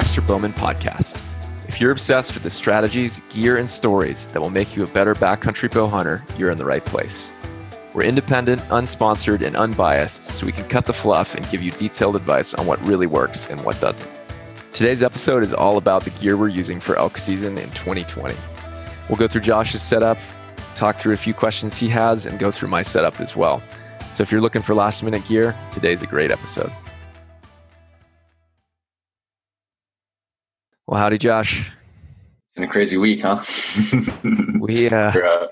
Baxter Bowman podcast. If you're obsessed with the strategies, gear, and stories that will make you a better backcountry bow hunter, you're in the right place. We're independent, unsponsored, and unbiased, so we can cut the fluff and give you detailed advice on what really works and what doesn't. Today's episode is all about the gear we're using for elk season in 2020. We'll go through Josh's setup, talk through a few questions he has, and go through my setup as well. So if you're looking for last minute gear, today's a great episode. Well, howdy, Josh. been a crazy week, huh? we uh, uh,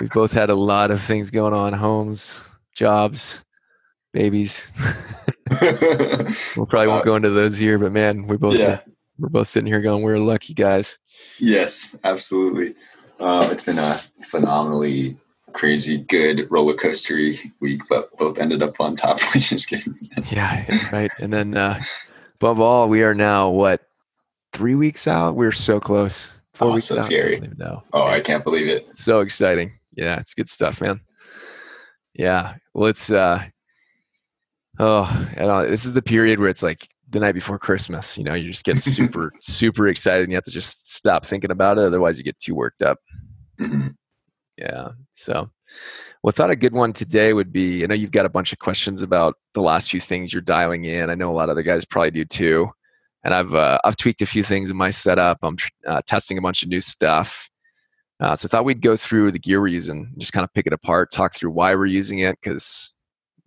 we both had a lot of things going on: homes, jobs, babies. we probably won't go into those here, but man, we both yeah. we're both sitting here going, "We're lucky guys." Yes, absolutely. Uh, it's been a phenomenally crazy good roller coastery week, but both ended up on top, which is good. yeah, right. And then uh, above all, we are now what three weeks out. We're so close. Four oh, weeks so out. scary. No. Oh, I can't believe it. So exciting. Yeah, it's good stuff, man. Yeah. Well, it's uh oh, know, this is the period where it's like the night before Christmas. You know, you just get super, super excited and you have to just stop thinking about it. Otherwise you get too worked up. Mm-hmm. Yeah. So well, I thought a good one today would be I know you've got a bunch of questions about the last few things you're dialing in. I know a lot of other guys probably do too and I've uh, I've tweaked a few things in my setup. I'm uh, testing a bunch of new stuff. Uh, so I thought we'd go through the gear we're using, just kind of pick it apart, talk through why we're using it, because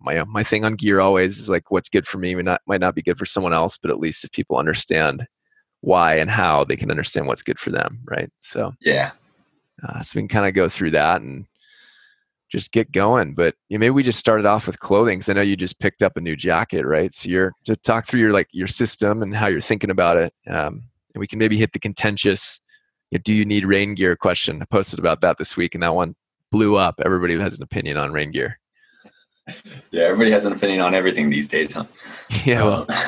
my my thing on gear always is like what's good for me might not might not be good for someone else, but at least if people understand why and how, they can understand what's good for them, right? So yeah, uh, so we can kind of go through that and just get going. But you know, maybe we just started off with clothing because I know you just picked up a new jacket, right? So you're to talk through your like your system and how you're thinking about it. Um, and we can maybe hit the contentious, you know, do you need rain gear question. I posted about that this week, and that one blew up. Everybody has an opinion on rain gear. Yeah, everybody has an opinion on everything these days, huh? Yeah, well, but,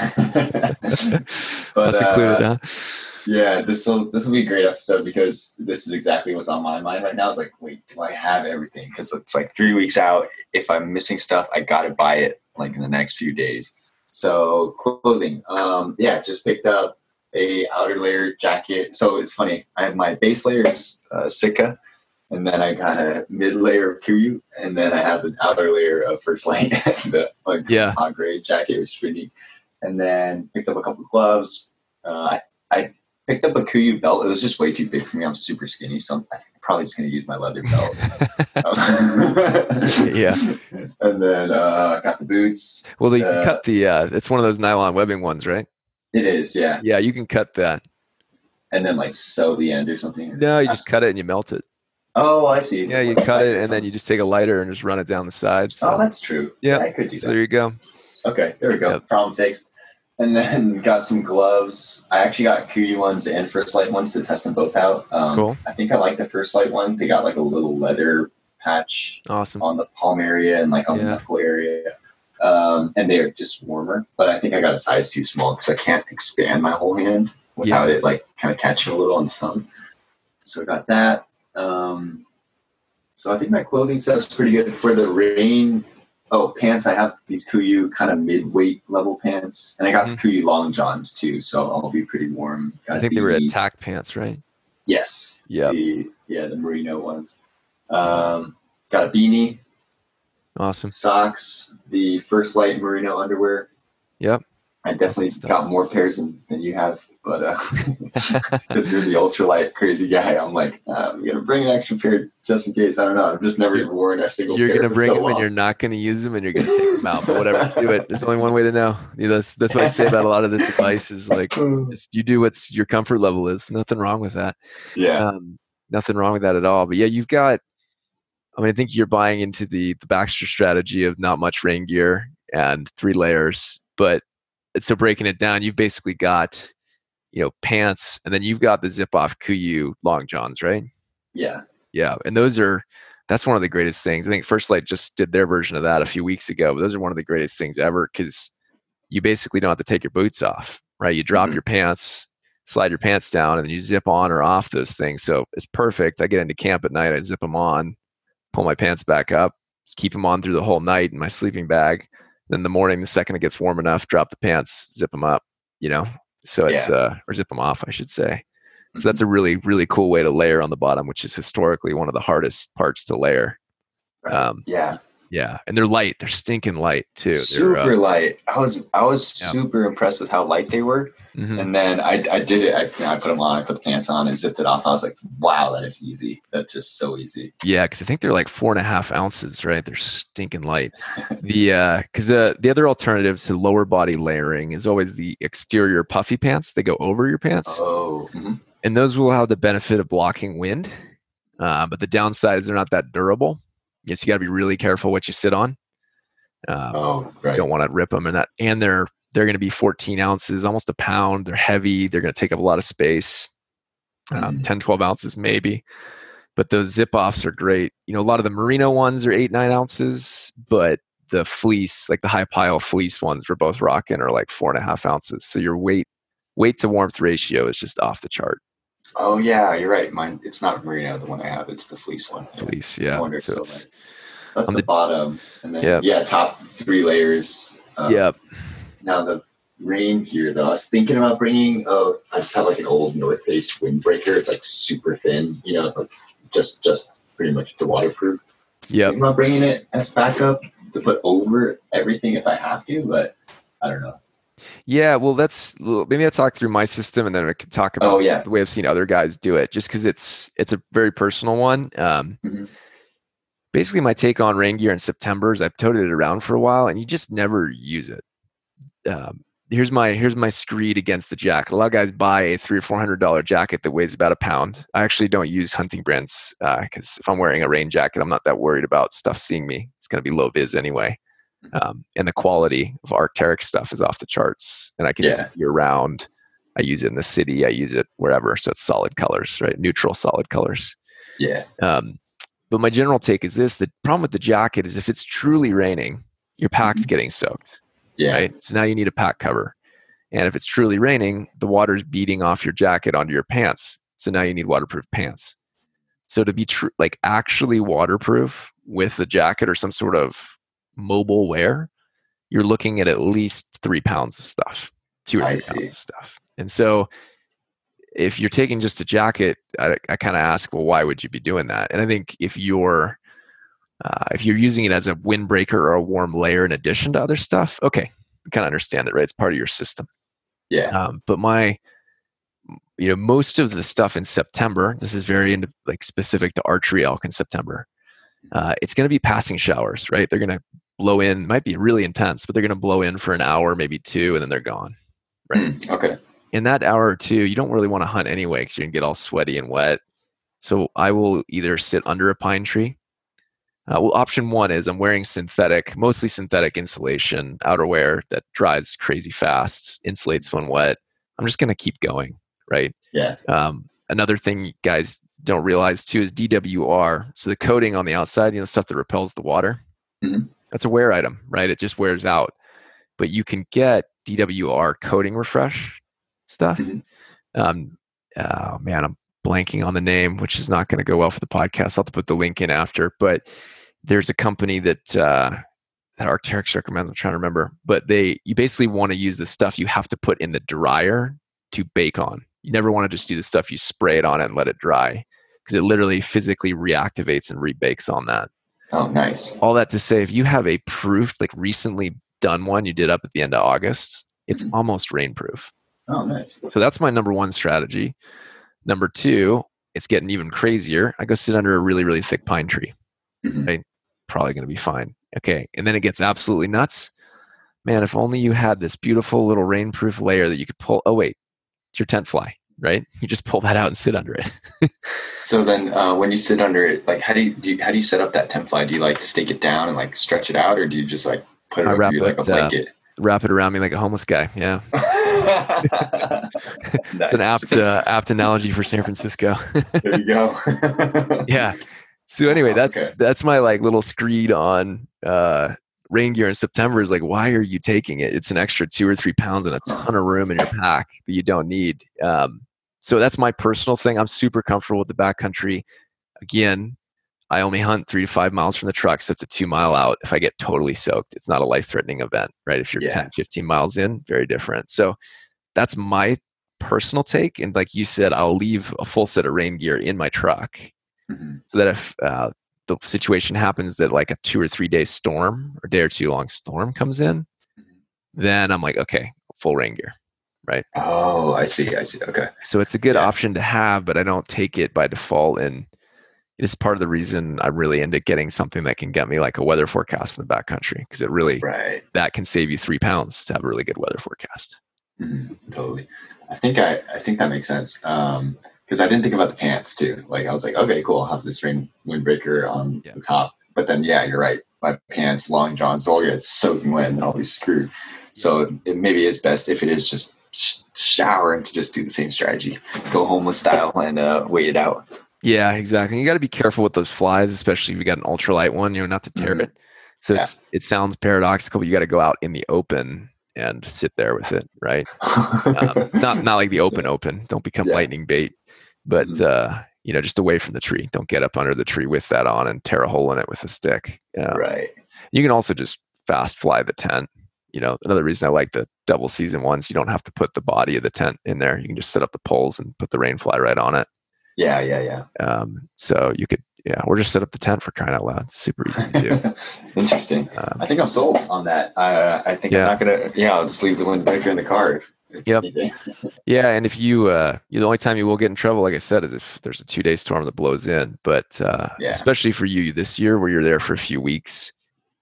that's included, uh, huh? Yeah, this will this will be a great episode because this is exactly what's on my mind right now. It's like, wait, do I have everything? Because it's like three weeks out. If I'm missing stuff, I gotta buy it like in the next few days. So clothing, um, yeah, just picked up a outer layer jacket. So it's funny. I have my base layer is uh, Sitka, and then I got a mid layer of KUIU, and then I have an outer layer of First Lite, the like yeah. hot gray jacket, which is pretty. And then picked up a couple of gloves. Uh, I, I picked up a KUIU belt. It was just way too big for me. I'm super skinny, so I'm, probably just going to use my leather belt. yeah. And then uh, I got the boots. Well, they uh, cut the. Uh, it's one of those nylon webbing ones, right? It is, yeah. Yeah, you can cut that. And then like sew the end or something. No, you just cut it and you melt it. Oh, I see. Yeah, you cut it and then you just take a lighter and just run it down the side. So. Oh, that's true. Yeah, I could do so that. There you go. Okay, there we go. Yep. Problem fixed and then got some gloves. I actually got KUIU ones and First Lite ones to test them both out. Um, cool. I think I like the First Lite ones. They got like a little leather patch awesome. on the palm area and like on yeah. the knuckle area. Um, and they're just warmer. But I think I got a size too small because I can't expand my whole hand without yeah. it like kind of catching a little on the thumb. So I got that. Um, so I think my clothing set's pretty good for the rain. Oh pants i have these KUIU kind of mid-weight level pants and i got mm-hmm. the KUIU long johns too so i'll be pretty warm. Got i think the, they were attack pants right? Yes. Yeah. Yeah the merino ones. Um, got a beanie. Awesome. Socks the First Lite merino underwear. Yep. I definitely got more pairs than, than you have, but because uh, you're the ultralight crazy guy, I'm like, uh, I'm gonna bring an extra pair just in case. I don't know. I've just never even worn a single. You're gonna bring so them long. and you're not gonna use them and you're gonna take them out. But whatever, do it. There's only one way to know. Yeah, that's that's what I say about a lot of this advice is like, just, you do what's your comfort level is. Nothing wrong with that. Yeah. Um, nothing wrong with that at all. But yeah, you've got. I mean, I think you're buying into the the Baxter strategy of not much rain gear and three layers, but so breaking it down, you've basically got, you know, pants, and then you've got the zip off KUIU long johns, right? Yeah. Yeah, and those are that's one of the greatest things. I think First Lite just did their version of that a few weeks ago, but those are one of the greatest things ever because you basically don't have to take your boots off, right? You drop mm-hmm. your pants, slide your pants down, and then you zip on or off those things. So it's perfect. I get into camp at night, I zip them on, pull my pants back up, keep them on through the whole night in my sleeping bag then the morning, the second it gets warm enough, drop the pants, zip them up. You know, So it's, yeah. uh, or zip them off, I should say. So that's a really, really cool way to layer on the bottom, which is historically one of the hardest parts to layer. Um, yeah. Yeah, and they're light. They're stinking light too. Super uh, light. I was I was yeah. super impressed with how light they were. Mm-hmm. And then I, I did it. I, I put them on. I put the pants on and zipped it off. I was like, wow, that is easy. That's just so easy. Yeah, because I think they're like four and a half ounces. Right? They're stinking light. the uh, because the the other alternative to lower body layering is always the exterior puffy pants. They go over your pants. Oh. Mm-hmm. And those will have the benefit of blocking wind. Uh, but the downside is they're not that durable yes, you got to be really careful what you sit on. Um, oh, right. You don't want to rip them, and that, and they're they're going to be 14 ounces, almost a pound. They're heavy. They're going to take up a lot of space. Um, mm. 10, 12 ounces maybe. But those zip offs are great. You know, a lot of the merino ones are eight, nine ounces, but the fleece, like the high pile fleece ones for both rocking are like four and a half ounces. So your weight weight to warmth ratio is just off the chart. Oh yeah, you're right. Mine it's not merino the one I have. It's the fleece one. Fleece, yeah. so it's, that's the, the, bottom, and then yep. yeah, top three layers. Um, yep. Now the rain gear though, I was thinking about bringing. Oh, I just have like an old North Face windbreaker. It's like super thin, you know, like just just pretty much the waterproof. Yeah. Thinking about bringing it as backup to put over everything if I have to, but I don't know. Yeah, well, that's maybe I talk through my system, and then I can talk about oh, yeah. the way I've seen other guys do it, just because it's it's a very personal one. Um, mm-hmm. Basically, my take on rain gear in September is I've toted it around for a while, and you just never use it. Um, here's my here's my screed against the jacket. A lot of guys buy a three or four hundred dollar jacket that weighs about a pound. I actually don't use hunting brands because uh, if I'm wearing a rain jacket, I'm not that worried about stuff seeing me. It's going to be low vis anyway um, and the quality of Arc'teryx stuff is off the charts. And I can yeah. use it year round. I use it in the city. I use it wherever. So it's solid colors, right? Neutral solid colors. Yeah. Um, but my general take is this: the problem with the jacket is if it's truly raining, your pack's mm-hmm. getting soaked. Yeah. Right. So now you need a pack cover. And if it's truly raining, the water's beating off your jacket onto your pants. So now you need waterproof pants. So to be true, like actually waterproof with a jacket or some sort of mobile wear, you're looking at at least three pounds of stuff, two or three pounds of stuff. And so if you're taking just a jacket, I, I kind of ask, well, why would you be doing that? And I think if you're uh, if you're using it as a windbreaker or a warm layer in addition to other stuff, okay, I kind of understand it, right? It's part of your system. Yeah. Um, but my, you know, most of the stuff in September, this is very into, like specific to archery elk in September. Uh, it's going to be passing showers, right? They're going to blow in might be really intense but they're going to blow in for an hour maybe two and then they're gone right? Mm, okay. In that hour or two you don't really want to hunt anyway because you're going to get all sweaty and wet. So i will either sit under a pine tree. Uh, well option one is i'm wearing synthetic mostly synthetic insulation outerwear that dries crazy fast insulates when wet. I'm just going to keep going right? Yeah. Um, another thing guys don't realize too is dwr so the coating on the outside you know stuff that repels the water mm-hmm that's a wear item, right? It just wears out. But you can get DWR coating refresh stuff. Mm-hmm. Um, oh man, I'm blanking on the name, which is not going to go well for the podcast. I'll have to put the link in after. But there's a company that uh, that Arc'teryx recommends. I'm trying to remember, but they you basically want to use the stuff you have to put in the dryer to bake on. You never want to just do the stuff you spray it on and let it dry because it literally physically reactivates and rebakes on that. Oh, nice. All that to say, if you have a proof, like recently done one you did up at the end of August, it's mm-hmm. almost rainproof. Oh, nice. So that's my number one strategy. Number two, it's getting even crazier. I go sit under a really, really thick pine tree. Mm-hmm. Right? Probably going to be fine. Okay. And then it gets absolutely nuts. Man, if only you had this beautiful little rainproof layer that you could pull. Oh, wait, it's your tent fly right? You just pull that out and sit under it. so then, uh, when you sit under it, like how do you, do you, how do you set up that tent fly? Do you like stake it down and like stretch it out, or do you just like put it over you like a uh, blanket? Uh, wrap it around me like a homeless guy. Yeah. it's an apt uh, apt analogy for San Francisco. there you go. yeah. So anyway, that's okay. that's my like little screed on uh, rain gear in September is like, why are you taking it? It's an extra two or three pounds and a ton of room in your pack that you don't need. Um, so that's my personal thing. I'm super comfortable with the backcountry. Again, I only hunt three to five miles from the truck, so it's a two mile out. If I get totally soaked, it's not a life threatening event, right? If you're yeah. 10, 15 miles in, very different. So that's my personal take. And like you said, I'll leave a full set of rain gear in my truck mm-hmm. so that if uh, the situation happens that like a two or three day storm or day or two long storm comes in, mm-hmm. then I'm like, okay, full rain gear. Right. Oh, I see. I see. Okay. So it's a good yeah. option to have, but I don't take it by default. And it's part of the reason I'm really into getting something that can get me like a weather forecast in the backcountry because it really right. that can save you three pounds to have a really good weather forecast. Mm-hmm. Totally. I think I, I think that makes sense. Um, because I didn't think about the pants too. Like I was like, okay, cool. I'll have this rain windbreaker on yeah. the top. But then, yeah, you're right. My pants, long johns, all get soaking wet and I'll be screwed. So it maybe is best if it is just shower and to just do the same strategy, go homeless style and uh, wait it out. Yeah, exactly. You got to be careful with those flies, especially if you got an ultralight one. You know, not to tear mm-hmm. it. So yeah. it's it sounds paradoxical, but you got to go out in the open and sit there with it, right? um, not not like the open open. Don't become yeah. lightning bait, but mm-hmm. uh, you know, just away from the tree. Don't get up under the tree with that on and tear a hole in it with a stick. Um, right. You can also just fast fly the tent. You know, another reason I like the double season ones, you don't have to put the body of the tent in there. You can just set up the poles and put the rain fly right on it. Yeah, yeah, yeah. Um, so you could yeah, or just set up the tent for crying out loud. It's super easy to do. Interesting. Um, I think I'm sold on that. Uh, I think yeah. I'm not gonna. Yeah, I'll just leave the windbreaker in the car. If, if yep. yeah, and if you, uh, you, the only time you will get in trouble, like I said, is if there's a two day storm that blows in. But uh, yeah. especially for you this year, where you're there for a few weeks,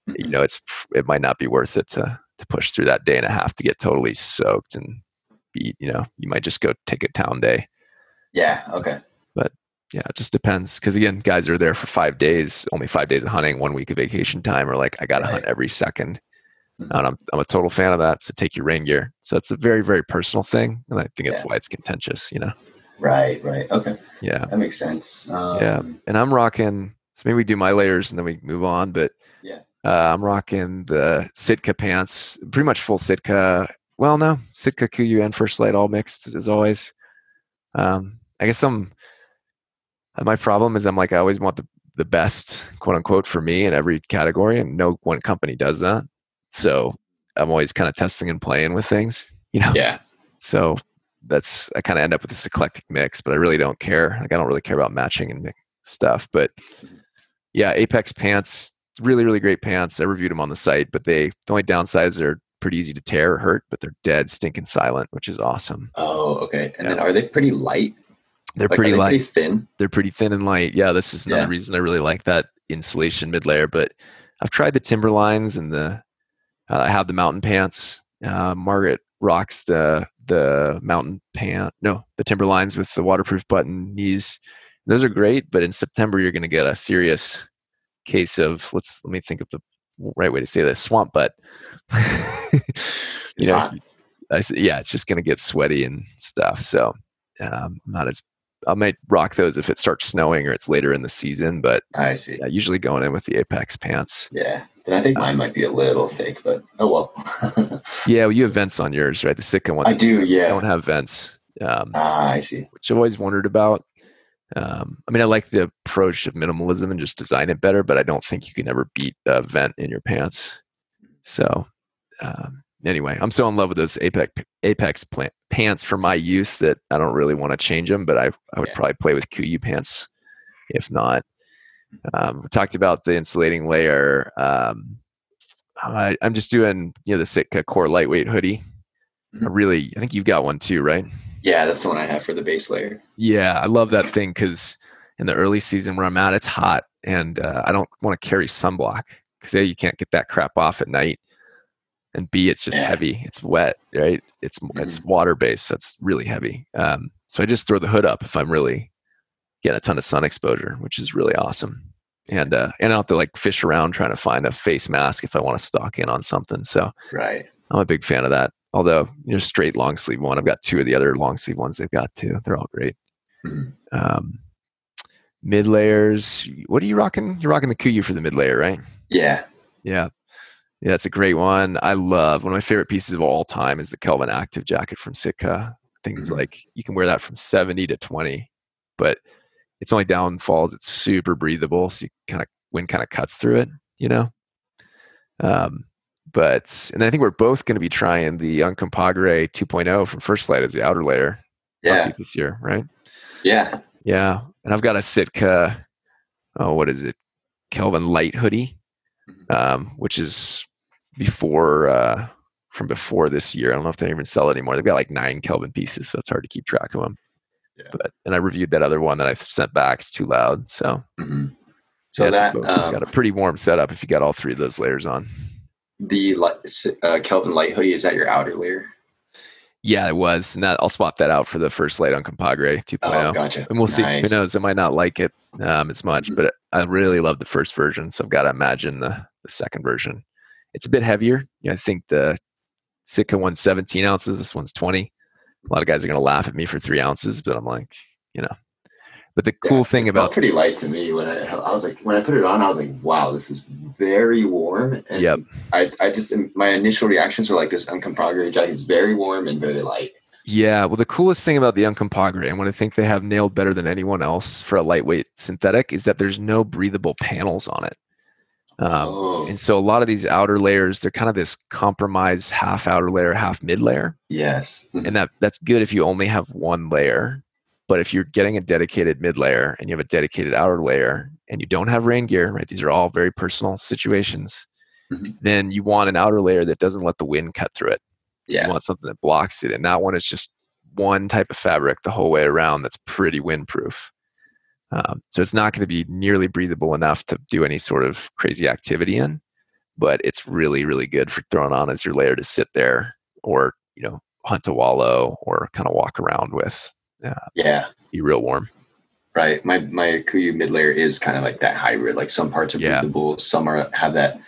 mm-hmm. you know, it's it might not be worth it to to push through that day and a half to get totally soaked and be. You know, you might just go take a town day. Yeah. Okay But yeah, it just depends. Because again, guys are there for five days, only five days of hunting, one week of vacation time, or like I got to right. hunt every 2nd mm-hmm. And I'm I'm a total fan of that. So take your rain gear. So it's a very very personal thing, and I think that's yeah. why it's contentious. You know. Right. Right. Okay. Yeah. That makes sense. Um, yeah, and I'm rocking. So maybe we do my layers and then we move on. But uh, I'm rocking the Sitka pants, pretty much full Sitka. Well, no, Sitka KUIU and First Lite all mixed as always. Um, I guess I'm my problem is I'm like I always want the the best quote unquote for me in every category, and no one company does that. So I'm always kind of testing and playing with things, you know. Yeah. So that's I kind of end up with this eclectic mix, but I really don't care. Like I don't really care about matching and stuff. But yeah, Apex pants, really really great pants. I reviewed them on the site, but they the only downside is they're pretty easy to tear or hurt, but they're dead stinking silent, which is awesome. Oh, okay. And yeah. then are they pretty light? They're like, pretty they light. Pretty thin. They're pretty thin and light. Yeah, this is another yeah. reason I really like that insulation mid layer. But I've tried the Timberlines and the uh, I have the mountain pants. Uh, Margaret rocks the the mountain pant. No, the Timberlines with the waterproof button knees. Those are great, but in September you're going to get a serious case of let's let me think of the right way to say this swamp butt. you know, I, yeah, it's just going to get sweaty and stuff. So um, not as I might rock those if it starts snowing or it's later in the season, but I see. Yeah, usually going in with the Apex pants. Yeah. Then I think mine um, might be a little thick, but oh well. yeah, well, you have vents on yours, right? The Sitka one. I do, yeah. Don't have vents. Um, ah, I see. Which I've always wondered about. Um, I mean, I like the approach of minimalism and just design it better, but I don't think you can ever beat a vent in your pants. So, um, anyway, I'm so in love with those Apex Apex plant, pants for my use that I don't really want to change them. But I I would yeah. probably play with KUIU pants if not. Um, we talked about the insulating layer. Um, I, am just doing you know the Sitka Core lightweight hoodie. Mm-hmm. I really, I think you've got one too, right? Yeah, that's the one I have for the base layer. Yeah, I love that thing because in the early season where I'm at, it's hot and uh, I don't want to carry sunblock because a you can't get that crap off at night, and b it's just yeah. heavy it's wet right it's mm-hmm. it's water based so it's really heavy um, so i just throw the hood up if i'm really getting a ton of sun exposure which is really awesome and uh and i have to like fish around trying to find a face mask if i want to stalk in on something so right i'm a big fan of that although you know straight long sleeve one i've got two of the other long sleeve ones they've got too they're all great mm-hmm. um mid layers what are you rocking you're rocking the KUIU for the mid layer right yeah yeah yeah, it's a great one. I love one of my favorite pieces of all time is the Kelvin Active jacket from Sitka. Things mm-hmm. like you can wear that from 70 to 20, but its only downfalls it's super breathable, so you kind of wind kind of cuts through it, you know. Um, but and I think we're both going to be trying the Uncompahgre 2.0 from First Lite as the outer layer. Yeah. This year, right? Yeah. Yeah, and I've got a Sitka. Oh, what is it? Kelvin Lite hoodie, Mhm. um, which is before uh, from before this year. I don't know if they even sell it anymore. They've got like nine Kelvin pieces, so it's hard to keep track of them. Yeah. But and I reviewed that other one that I sent back. It's too loud. So hmm So yeah, that um, got a pretty warm setup if you got all three of those layers on. The uh, Kelvin Lite hoodie is that your outer layer? Yeah, it was. And that, I'll swap that out for the First Lite Uncompahgre 2.0. Oh, gotcha. And we'll see. Nice. Who knows? I might not like it um, as much, but I really love the first version. So I've got to imagine the, the second version. It's a bit heavier. You know, I think the Sitka one's 17 ounces. This one's 20. A lot of guys are going to laugh at me for three ounces, but I'm like, you know. But the cool Yeah, thing about pretty light to me when I, I was like when I put it on I was like wow this is very warm and Yep. I, I just my initial reactions were like this Uncompahgre jacket is very warm and very light Yeah, well, the coolest thing about the Uncompahgre, and what I think they have nailed better than anyone else for a lightweight synthetic, is that there's no breathable panels on it. Um, oh and so a lot of these outer layers, they're kind of this compromise half outer layer, half mid layer, yes Mhm. and that that's good if you only have one layer. But if you're getting a dedicated mid layer and you have a dedicated outer layer, and you don't have rain gear, right? These are all very personal situations. Mhm. Then you want an outer layer that doesn't let the wind cut through it. So yeah You want something that blocks it. And that one is just one type of fabric the whole way around that's pretty windproof. Um, so it's not going to be nearly breathable enough to do any sort of crazy activity in, but it's really, really good for throwing on as your layer to sit there or, you know, hunt a wallow or kind of walk around with. Yeah Be real warm. right my my KUIU mid layer is kind of like that hybrid like some parts are Yeah. breathable some are have that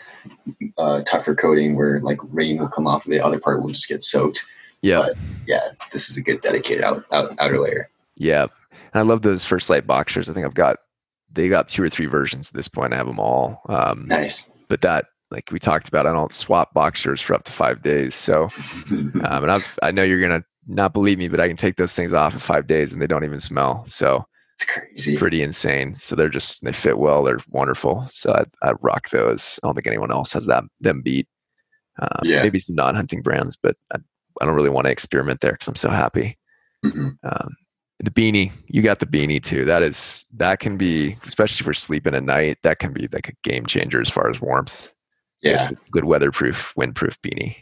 uh, tougher coating where like rain will come off and the other part will just get soaked Yeah. But- yeah this is a good dedicated out, out outer layer Yeah. And I love those First Lite boxers. I think I've got, they got two or three versions at this point. I have them all. Um, nice but that, like we talked about, I don't swap boxers for up to five days. So, um, and I've, I know you're gonna not believe me, but I can take those things off in five days and they don't even smell. So it's crazy pretty insane. So they're just they fit well. They're wonderful. So I, I rock those. I don't think anyone else has that them beat. Um, Yeah. Maybe some non-hunting brands, but I, I don't really want to experiment there because I'm so happy. Mhm. Um, the beanie, you got the beanie too. That is that can be, especially for sleeping at night. That can be like a game changer as far as warmth. yeah good weatherproof, windproof beanie.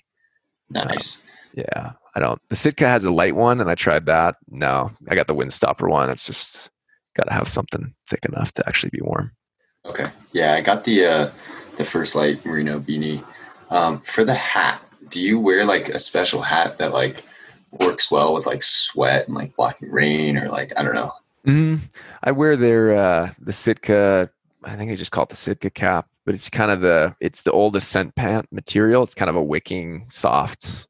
nice Yeah, I don't. The Sitka has a light one, and I tried that. No, I got the Windstopper one. It's just got to have something thick enough to actually be warm. Okay. Yeah, I got the uh the First Lite merino beanie. Um for the hat, do you wear like a special hat that like works well with like sweat and like blocking rain or like I don't know. hmm I wear their uh, the Sitka. I think they just call it the Sitka cap, but it's kind of the it's the oldest scent pant material. It's kind of a wicking, soft.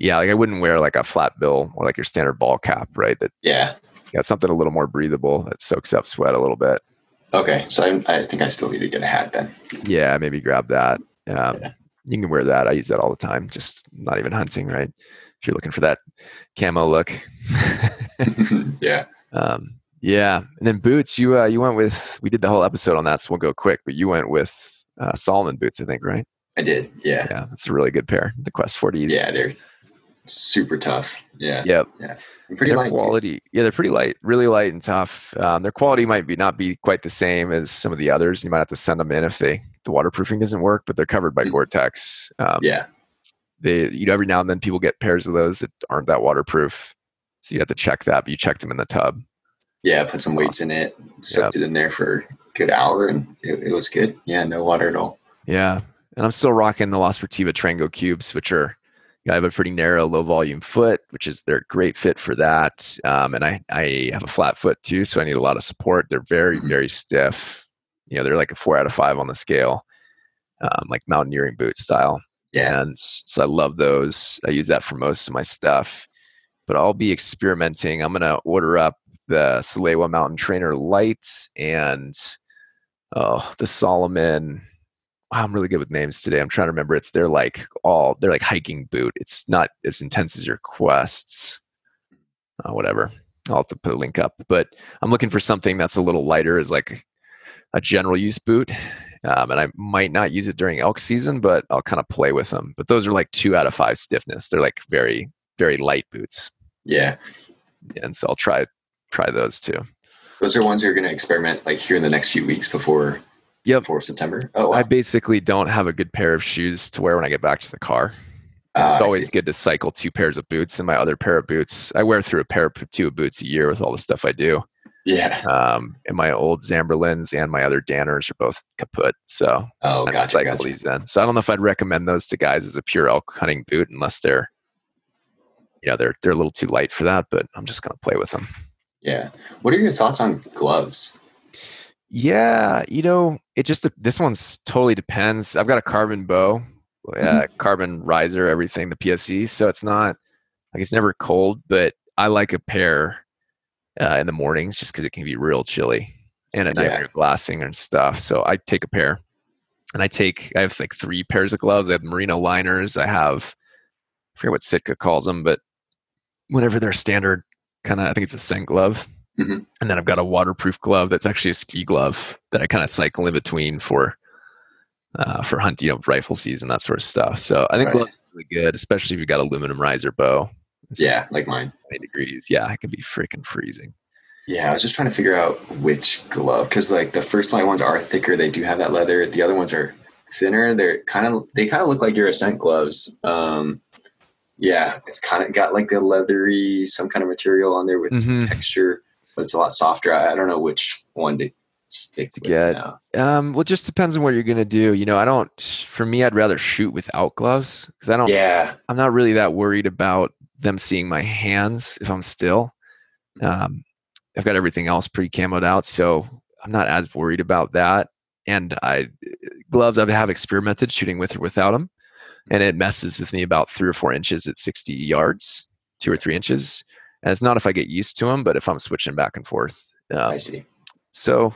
Yeah, like I wouldn't wear like a flat bill or like your standard ball cap, right? That Yeah. got something a little more breathable that soaks up sweat a little bit. Okay. So I I think I still need to get a hat then. Yeah, maybe grab that. Um, Yeah. You can wear that. I use that all the time. Just not even hunting, right? If you're looking for that camo look. yeah. um, yeah, and then boots. You uh, you went with. We did the whole episode on that, so we'll go quick. But you went with uh, Salomon boots, I think, right? I did. Yeah. Yeah, that's a really good pair. The Quest 40s. Yeah, they're super tough. Yeah. Yep. And pretty their light. too. quality. Yeah, they're pretty light, really light and tough. Um, their quality might be not be quite the same as some of the others. You might have to send them in if they the waterproofing doesn't work, but they're covered by Mhm. Gore-Tex. Um, Yeah. they you know every now and then people get pairs of those that aren't that waterproof so you have to check that but you check them in the tub Yeah, put some weights in it, soaked it in there for a good hour and it, it was good. Yeah, no water at all. yeah and i'm still rocking the La Sportiva Trango cubes which are I have a pretty narrow low volume foot which is they're a great fit for that um, and I, I have a flat foot too so i need a lot of support they're very Mhm. very stiff you know they're like a four out of five on the scale um, like mountaineering boot style Yeah. and so I love those. I use that for most of my stuff. But I'll be experimenting. I'm gonna order up the Salewa Mountain Trainer Lights and oh the Salomon. Wow, I'm really good with names today. I'm trying to remember. It's they're like all they're like hiking boot. It's not as intense as your quests. Uh, whatever. I'll have to put a link up. But I'm looking for something that's a little lighter as like a general use boot um, and I might not use it during elk season, but I'll kind of play with them. But those are like two out of five stiffness. They're like very very light boots. Yeah, and so I'll try try those too. Those are ones you're going to experiment like here in the next few weeks before Yep. Before September. Oh, wow. I basically don't have a good pair of shoes to wear when I get back to the car. Uh, it's always good to cycle two pairs of boots and my other pair of boots. I wear through a pair of two boots a year with all the stuff I do. Yeah. Um, and my old Zamberlans and my other Danners are both kaput. So oh, I gotcha, cycle gotcha. these in. So I don't know if I'd recommend those to guys as a pure elk hunting boot unless they're, you know, they're they're a little too light for that. But I'm just gonna play with them. Yeah. What are your thoughts on gloves? Yeah, you know, it just this one's totally depends. I've got a carbon bow, uh, mm-hmm. carbon riser, everything, the PSE, So it's not like it's never cold, but I like a pair uh, in the mornings just because it can be real chilly and at night yeah. you're glassing and stuff. So I take a pair, and I take I have like three pairs of gloves. I have merino liners. I have I forget what Sitka calls them, but whatever their standard kind of I think it's a scent glove. Mm-hmm. And then I've got a waterproof glove that's actually a ski glove that I kind of cycle in between for uh, for hunting, you know, rifle season, that sort of stuff. So I think right. gloves are really good, especially if you've got aluminum riser bow. It's yeah, like mine. 20 degrees. Yeah, it can be freaking freezing. Yeah, I was just trying to figure out which glove because like the First Lite ones are thicker. They do have that leather. The other ones are thinner. They're kind of they kind of look like your ascent gloves. Um, yeah, it's kind of got like a leathery some kind of material on there with mm-hmm. texture but it's a lot softer. I, I don't know which one to stick to get. Um, well, it just depends on what you're gonna do. You know, I don't. For me, I'd rather shoot without gloves because I don't. Yeah. I'm not really that worried about them seeing my hands if I'm still. Mm-hmm. Um, I've got everything else pretty camoed out, so I'm not as worried about that. And I gloves I have experimented shooting with or without them, and it messes with me about three or four inches at 60 yards, two or three inches. And it's not if I get used to them, but if I'm switching back and forth. Um, I see. So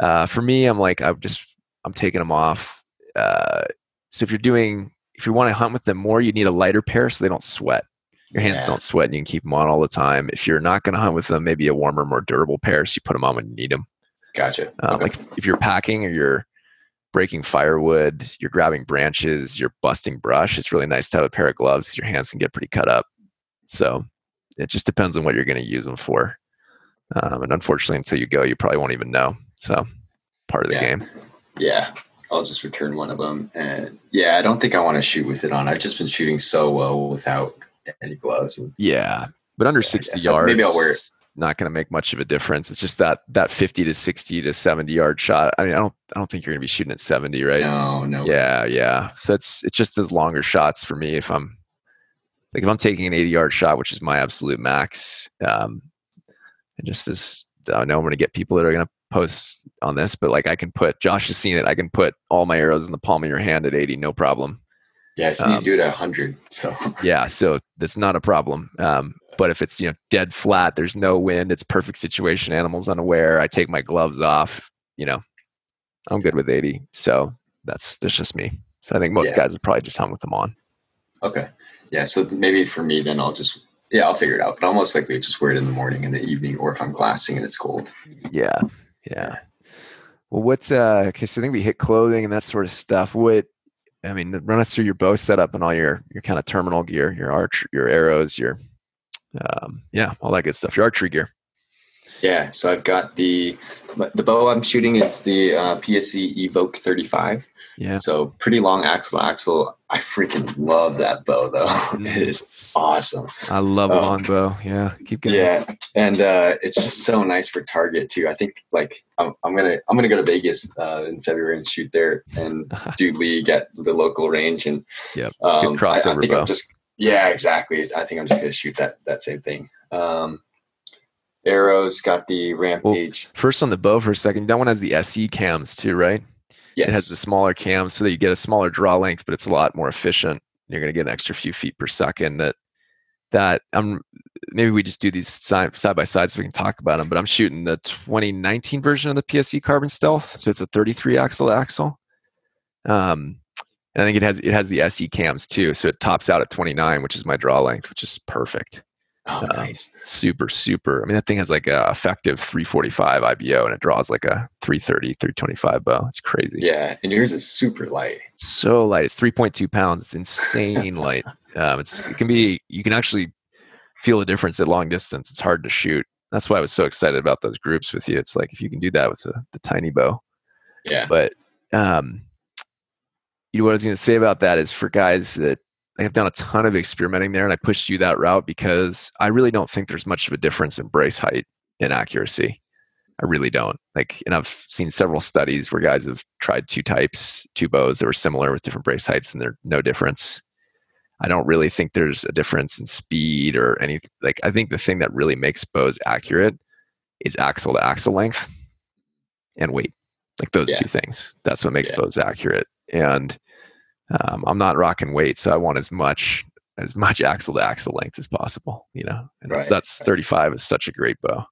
uh, for me, I'm like, I'm just, I'm taking them off. Uh, so if you're doing, if you want to hunt with them more, you need a lighter pair so they don't sweat. Your hands yeah. don't sweat and you can keep them on all the time. If you're not going to hunt with them, maybe a warmer, more durable pair so you put them on when you need them. Gotcha. Um, okay. Like if you're packing or you're breaking firewood, you're grabbing branches, you're busting brush, it's really nice to have a pair of gloves because your hands can get pretty cut up. So it just depends on what you're going to use them for. Um, and unfortunately, until you go, you probably won't even know. So part of the yeah. game. Yeah. I'll just return one of them. And yeah, I don't think I want to shoot with it on. I've just been shooting so well without any gloves. And, yeah. But under yeah, 60 yeah. yards, maybe I'll wear it. Not going to make much of a difference. It's just that that 50 to 60 to 70 yard shot. I mean, I don't I don't think you're going to be shooting at 70, right? No, no. Yeah, yeah. So it's it's just those longer shots for me if I'm like if I'm taking an 80 yard shot, which is my absolute max, um, and just as I know I'm going to get people that are going to post on this, but like I can put Josh has seen it. I can put all my arrows in the palm of your hand at 80, no problem. Yeah, I see um, you do it at 100. So yeah, so that's not a problem. Um, but if it's you know dead flat, there's no wind, it's perfect situation. Animals unaware. I take my gloves off. You know, I'm good with 80. So that's that's just me. So I think most yeah. guys would probably just hung with them on. Okay yeah, so maybe for me, then I'll just yeah, I'll figure it out. But I'll most likely just wear it in the morning and the evening, or if I'm glassing and it's cold. Yeah, yeah. Well, what's uh? Okay, so I think we hit clothing and that sort of stuff. What I mean, run us through your bow setup and all your your kind of terminal gear, your arch, your arrows, your um, yeah, all that good stuff. Your archery gear. Yeah, so I've got the the bow I'm shooting is the uh, PSE Evoke 35. Yeah. So pretty long axle axle. I freaking love that bow though. Mm. it is awesome. I love um, a long bow. Yeah. Keep going. Yeah. And uh, it's just so nice for target too. I think like I'm, I'm gonna I'm gonna go to Vegas uh, in February and shoot there and do league at the local range and yeah, um, crossover I, I think bow. I'm just yeah, exactly. I think I'm just gonna shoot that that same thing. Um, arrows got the rampage. Well, first on the bow for a second, that one has the SE cams too, right? Yes. It has the smaller cams so that you get a smaller draw length, but it's a lot more efficient. You're going to get an extra few feet per second. That that I'm maybe we just do these side side by side so we can talk about them. But I'm shooting the 2019 version of the PSE Carbon Stealth, so it's a 33 axle axle. Um, and I think it has it has the SE cams too, so it tops out at 29, which is my draw length, which is perfect. Oh, um, nice. Super, super. I mean, that thing has like a effective 345 IBO and it draws like a 330, 325 bow. It's crazy. Yeah. And yours is super light. So light. It's 3.2 pounds. It's insane light. Um, it's, it can be, you can actually feel the difference at long distance. It's hard to shoot. That's why I was so excited about those groups with you. It's like if you can do that with the, the tiny bow. Yeah. But um, you know what I was going to say about that is for guys that I have done a ton of experimenting there, and I pushed you that route because I really don't think there's much of a difference in brace height and accuracy. I really don't. Like, and I've seen several studies where guys have tried two types, two bows that were similar with different brace heights, and there's no difference. I don't really think there's a difference in speed or anything. Like, I think the thing that really makes bows accurate is axle to axle length and weight. Like those yeah. two things. That's what makes yeah. bows accurate. And um, I'm not rocking weight, so I want as much as much axle to axle length as possible. You know, and right. that's, that's 35 is such a great bow.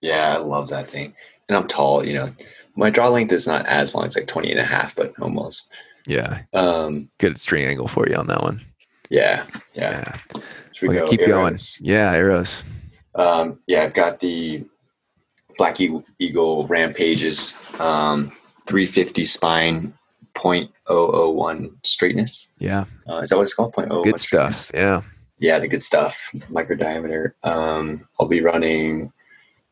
Yeah, I love that thing. And I'm tall. You know, my draw length is not as long. It's like 20 and a half, but almost. Yeah. Um, Good string angle for you on that one. Yeah. Yeah. yeah. we go? keep arrows. going. Yeah, arrows. Um, yeah, I've got the Black Eagle, Eagle Rampages, um, 350 spine 0.001 straightness. Yeah. Uh, is that what it's called? 0.001 Good stuff. Yeah. Yeah, the good stuff. Micro diameter. Um, I'll be running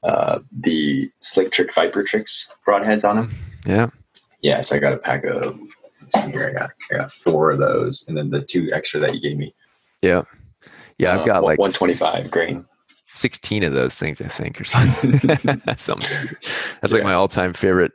uh, the Slick Trick Viper Tricks broadheads on them. Yeah. Yeah, so I got a pack of, here, I got, I got four of those, and then the two extra that you gave me. Yeah. Yeah, I've got uh, like 125 grain. 16 of those things, I think, or something. something. That's like my all time favorite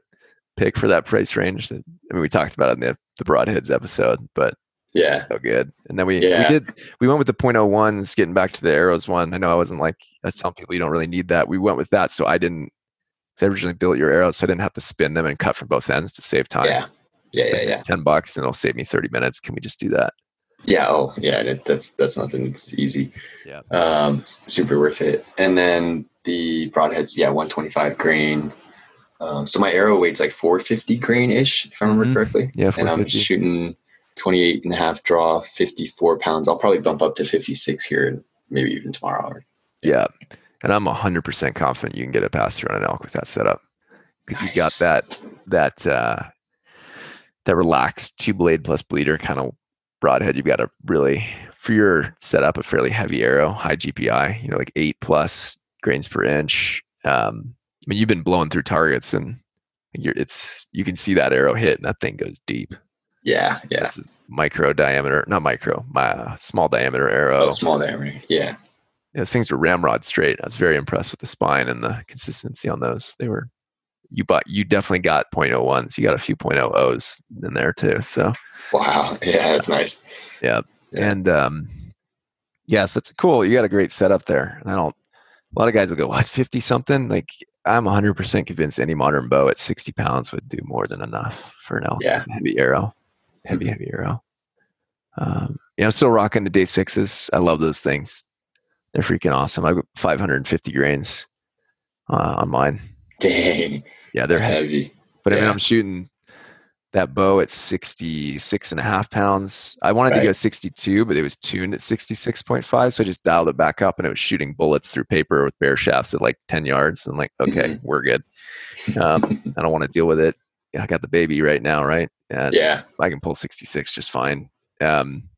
pick for that price range. That, I mean, we talked about it in the, the broadheads episode, but yeah, so good. And then we yeah. we did we went with the 0.01s. Getting back to the arrows one, I know I wasn't like I tell people you don't really need that. We went with that, so I didn't. I originally built your arrows, so I didn't have to spin them and cut from both ends to save time. Yeah, yeah, so yeah, yeah. Ten bucks, and it'll save me thirty minutes. Can we just do that? Yeah. Oh, yeah. that's that's nothing. It's easy. Yeah. Um, super worth it. And then the broadheads, yeah, 125 grain. Um, so my arrow weight's like 450 grain ish, if I remember mm-hmm. correctly. Yeah, and I'm shooting 28 and a half draw, 54 pounds. I'll probably bump up to 56 here, maybe even tomorrow. Yeah, and I'm 100 percent confident you can get a pass through on an elk with that setup because nice. you got that that uh, that relaxed two blade plus bleeder kind of broadhead. You've got a really for your setup a fairly heavy arrow, high GPI. You know, like eight plus grains per inch. Um, mean, you've been blowing through targets, and you're it's you can see that arrow hit, and that thing goes deep. Yeah, yeah. It's micro diameter, not micro, my uh, small diameter arrow. Oh, small diameter. Yeah. Yeah, those things were ramrod straight. I was very impressed with the spine and the consistency on those. They were you bought you definitely got 0.01s. You got a few 0.00s in there too. So wow, yeah, that's nice. Yeah, yeah. and um, yes, that's cool. You got a great setup there. I don't. A lot of guys will go, "What, fifty something?" Like I'm 100% convinced any modern bow at 60 pounds would do more than enough for an elk. Yeah. Heavy arrow, heavy, mm-hmm. heavy arrow. Um, yeah, I'm still rocking the day sixes. I love those things. They're freaking awesome. I've got 550 grains uh, on mine. Dang. Yeah, they're heavy. heavy. But yeah. I mean, I'm shooting that bow at 66 and a half pounds. I wanted right. to go 62, but it was tuned at 66.5. So I just dialed it back up and it was shooting bullets through paper with bare shafts at like 10 yards. I'm like, okay, mm-hmm. we're good. Um, I don't want to deal with it. I got the baby right now, right? And yeah, I can pull 66 just fine. Um,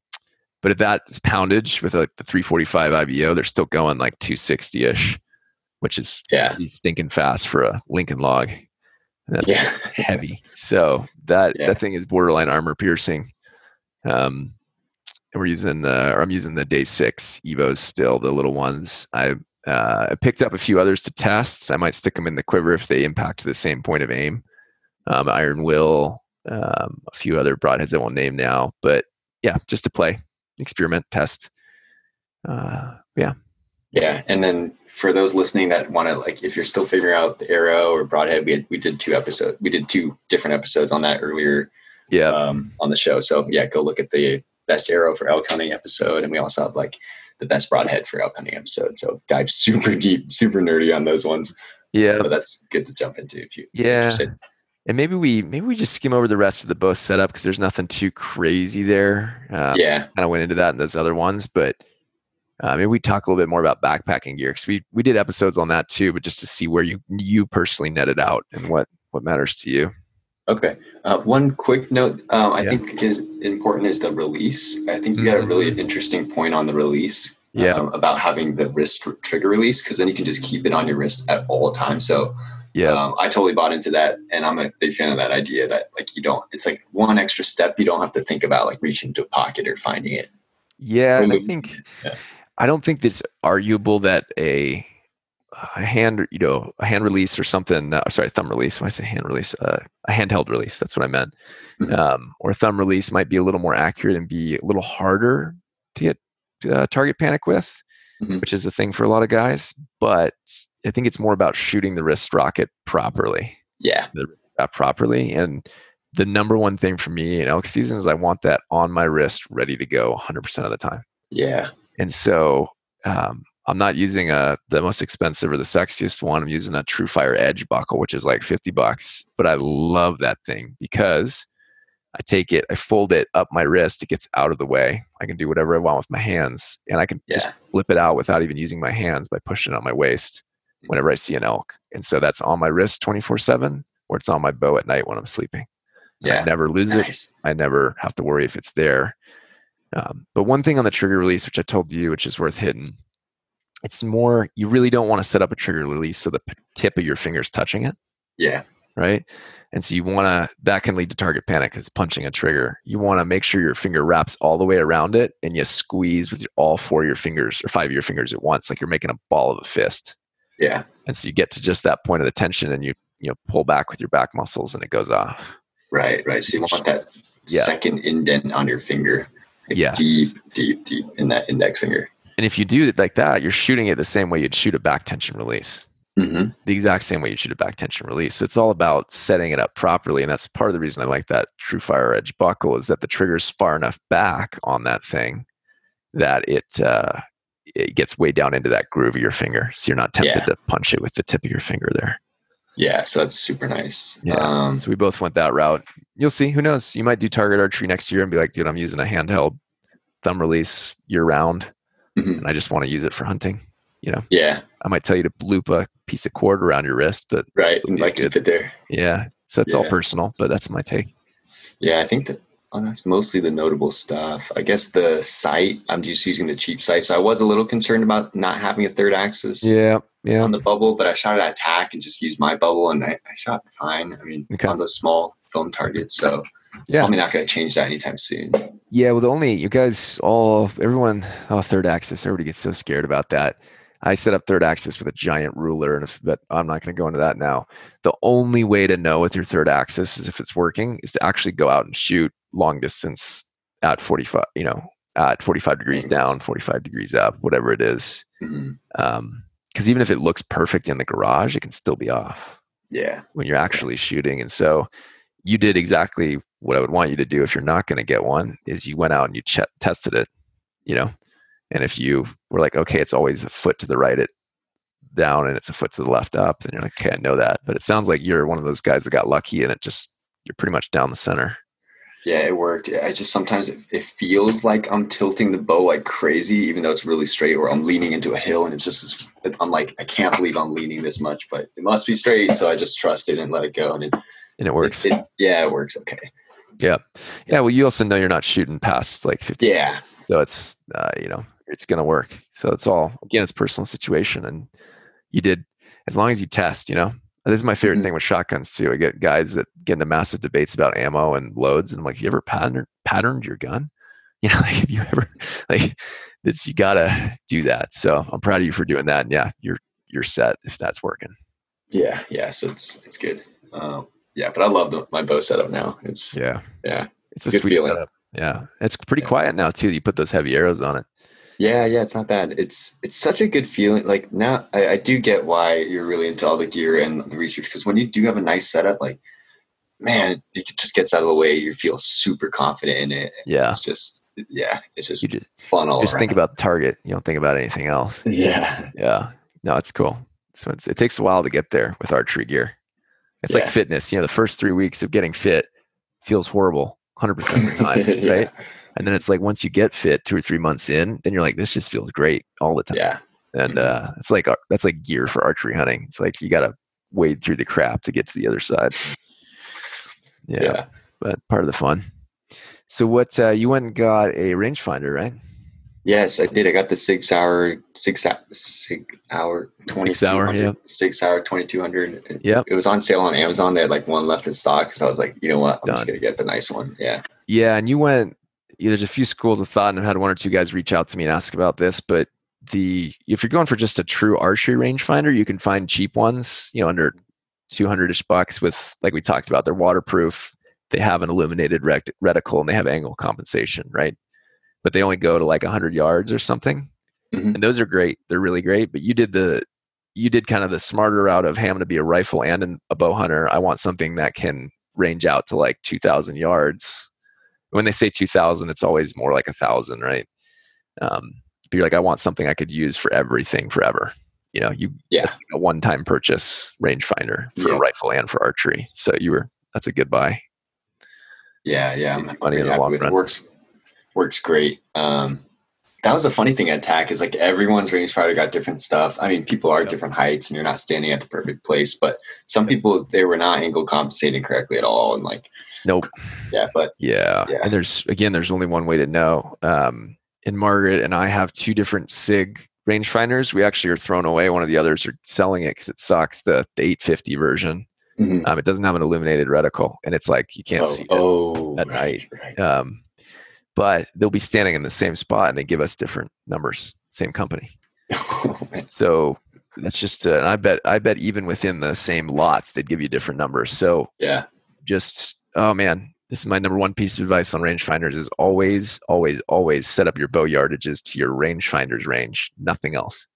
but at that poundage with like the 345 IBO, they're still going like 260 ish, which is yeah stinking fast for a Lincoln log. That's yeah. heavy. So that yeah. that thing is borderline armor piercing. Um, we're using the, or I'm using the day six Evos still, the little ones. I uh, picked up a few others to test. I might stick them in the quiver if they impact the same point of aim. Um, Iron Will, um, a few other broadheads I won't name now, but yeah, just to play, experiment, test. Uh, yeah. Yeah, and then for those listening that want to like, if you're still figuring out the arrow or broadhead, we had, we did two episodes. We did two different episodes on that earlier. Yeah. Um, on the show. So yeah, go look at the best arrow for elk hunting episode, and we also have like the best broadhead for elk hunting episode. So dive super deep, super nerdy on those ones. Yeah, but that's good to jump into if you yeah. Interested. And maybe we maybe we just skim over the rest of the bow setup because there's nothing too crazy there. Um, yeah, kind of went into that in those other ones, but uh, maybe we talk a little bit more about backpacking gear because we we did episodes on that too, but just to see where you you personally netted out and what what matters to you. Okay. Uh, one quick note um, I yeah. think is important is the release. I think you got a really mm-hmm. interesting point on the release. Yeah. Um, about having the wrist trigger release because then you can just keep it on your wrist at all times. So yeah, um, I totally bought into that, and I'm a big fan of that idea that like you don't. It's like one extra step. You don't have to think about like reaching into a pocket or finding it. Yeah, I think. Yeah. I don't think it's arguable that a a hand, you know, a hand release or something. Uh, sorry, thumb release. When I say hand release, uh, a handheld release. That's what I meant. Mm-hmm. Um, or thumb release might be a little more accurate and be a little harder to get uh, target panic with, mm-hmm. which is a thing for a lot of guys. But I think it's more about shooting the wrist rocket properly. Yeah, the, properly. And the number one thing for me in elk season is I want that on my wrist, ready to go 100% of the time. Yeah. And so um, I'm not using a the most expensive or the sexiest one. I'm using a TruFire Edge buckle, which is like 50 bucks. But I love that thing because I take it, I fold it up my wrist, it gets out of the way. I can do whatever I want with my hands, and I can yeah. just flip it out without even using my hands by pushing it on my waist whenever I see an elk. And so that's on my wrist 24 7, or it's on my bow at night when I'm sleeping. Yeah. I never lose nice. it. I never have to worry if it's there. Um, but one thing on the trigger release, which I told you, which is worth hitting, it's more you really don't want to set up a trigger release so the tip of your fingers touching it. Yeah. Right. And so you want to that can lead to target panic. It's punching a trigger. You want to make sure your finger wraps all the way around it, and you squeeze with your, all four of your fingers or five of your fingers at once, like you're making a ball of a fist. Yeah. And so you get to just that point of the tension, and you you know pull back with your back muscles, and it goes off. Right. Right. So you want that yeah. second indent on your finger yeah, deep, deep, deep in that index finger. And if you do it like that, you're shooting it the same way you'd shoot a back tension release. Mm-hmm. The exact same way you shoot a back tension release. So it's all about setting it up properly, and that's part of the reason I like that TruFire Edge buckle is that the trigger's far enough back on that thing that it uh, it gets way down into that groove of your finger, so you're not tempted yeah. to punch it with the tip of your finger there. Yeah, so that's super nice. Yeah, um, so we both went that route. You'll see. Who knows? You might do target archery next year and be like, dude, I'm using a handheld thumb release year round, mm-hmm. and I just want to use it for hunting. You know? Yeah. I might tell you to loop a piece of cord around your wrist, but right, like keep it there. Yeah. So it's yeah. all personal, but that's my take. Yeah, I think that Oh, that's mostly the notable stuff. I guess the sight, I'm just using the cheap sight. So I was a little concerned about not having a third axis yeah, yeah. on the bubble, but I shot it at attack and just used my bubble and I, I shot fine. I mean, okay. on those small film targets. So yeah, I'm not going to change that anytime soon. Yeah. Well, the only, you guys all, everyone, oh, third axis, everybody gets so scared about that. I set up third axis with a giant ruler, and if, but I'm not going to go into that now. The only way to know with your third axis is if it's working is to actually go out and shoot long distance at 45, you know, at 45 degrees down, 45 degrees up, whatever it is. Mm-hmm. Um, because even if it looks perfect in the garage, it can still be off. Yeah. When you're actually shooting. And so you did exactly what I would want you to do if you're not going to get one is you went out and you ch- tested it, you know, and if you were like, okay, it's always a foot to the right, it down and it's a foot to the left up, then you're like, okay, I know that. But it sounds like you're one of those guys that got lucky and it just, you're pretty much down the center. Yeah, it worked. I just sometimes it, it, feels like I'm tilting the bow like crazy, even though it's really straight, or I'm leaning into a hill and it's just, I'm like, I can't believe I'm leaning this much, but it must be straight. So I just trust it and let it go. And it, and it works. It, yeah, it works. Okay. Yeah. Yeah. Well, you also know you're not shooting past like 50. Yeah. So it's, uh, you know, it's going to work. So it's all, again, it's personal situation. And you did, as long as you test, you know, this is my favorite mm-hmm. thing with shotguns too. I get guys that get into massive debates about ammo and loads, and I'm like, you ever patterned patterned your gun? You know, like if you ever like it's you gotta do that. So I'm proud of you for doing that. And yeah, you're you're set if that's working. Yeah, yeah. So it's it's good. Um, yeah, but I love the, my bow setup now. It's yeah, yeah. It's a good sweet feeling. setup. Yeah, it's pretty yeah. quiet now too. You put those heavy arrows on it. Yeah, yeah, it's not bad. It's it's such a good feeling. Like now, I, I do get why you're really into all the gear and the research because when you do have a nice setup, like man, it just gets out of the way. You feel super confident in it. Yeah, it's just yeah, it's just, just fun all. Just around. think about the target. You don't think about anything else. Yeah, yeah. No, it's cool. So it's, it takes a while to get there with archery gear. It's yeah. like fitness. You know, the first three weeks of getting fit feels horrible, hundred percent of the time, yeah. right? And then it's like once you get fit two or three months in, then you're like, this just feels great all the time. Yeah. And uh, it's like uh, that's like gear for archery hunting. It's like you got to wade through the crap to get to the other side. Yeah, yeah. but part of the fun. So what uh, you went and got a rangefinder, right? Yes, I did. I got the SIG Sauer, SIG Sauer, SIG Sauer, twenty SIG Sauer, yeah, SIG Sauer, twenty two hundred. Yeah, it was on sale on Amazon. They had like one left in stock, so I was like, you know what, I'm Done. just gonna get the nice one. Yeah, yeah. And you went. Yeah, there's a few schools of thought, and I've had one or two guys reach out to me and ask about this. But the if you're going for just a true archery rangefinder, you can find cheap ones, you know, under 200ish bucks with like we talked about. They're waterproof. They have an illuminated rect- reticle and they have angle compensation, right? but they only go to like 100 yards or something mm-hmm. and those are great they're really great but you did the you did kind of the smarter route of hey i'm going to be a rifle and an, a bow hunter i want something that can range out to like 2000 yards when they say 2000 it's always more like a thousand right um, but you're like i want something i could use for everything forever you know you yeah like a one-time purchase rangefinder for yeah. a rifle and for archery so you were that's a good buy yeah yeah money in the long run. works works great. Um, that was a funny thing at TAC is like everyone's range rangefinder got different stuff. I mean, people are different heights and you're not standing at the perfect place, but some people they were not angle compensating correctly at all. And like, nope. Yeah, but yeah. yeah. And there's again, there's only one way to know. Um, and Margaret and I have two different SIG rangefinders. We actually are thrown away. One of the others are selling it because it sucks. The, the 850 version. Mm-hmm. Um, it doesn't have an illuminated reticle, and it's like you can't oh, see it oh, at right, night. Right. Um, but they'll be standing in the same spot and they give us different numbers same company. So that's just uh, i bet i bet even within the same lots they'd give you different numbers. So yeah. just oh man this is my number one piece of advice on rangefinders is always always always set up your bow yardages to your rangefinder's range nothing else.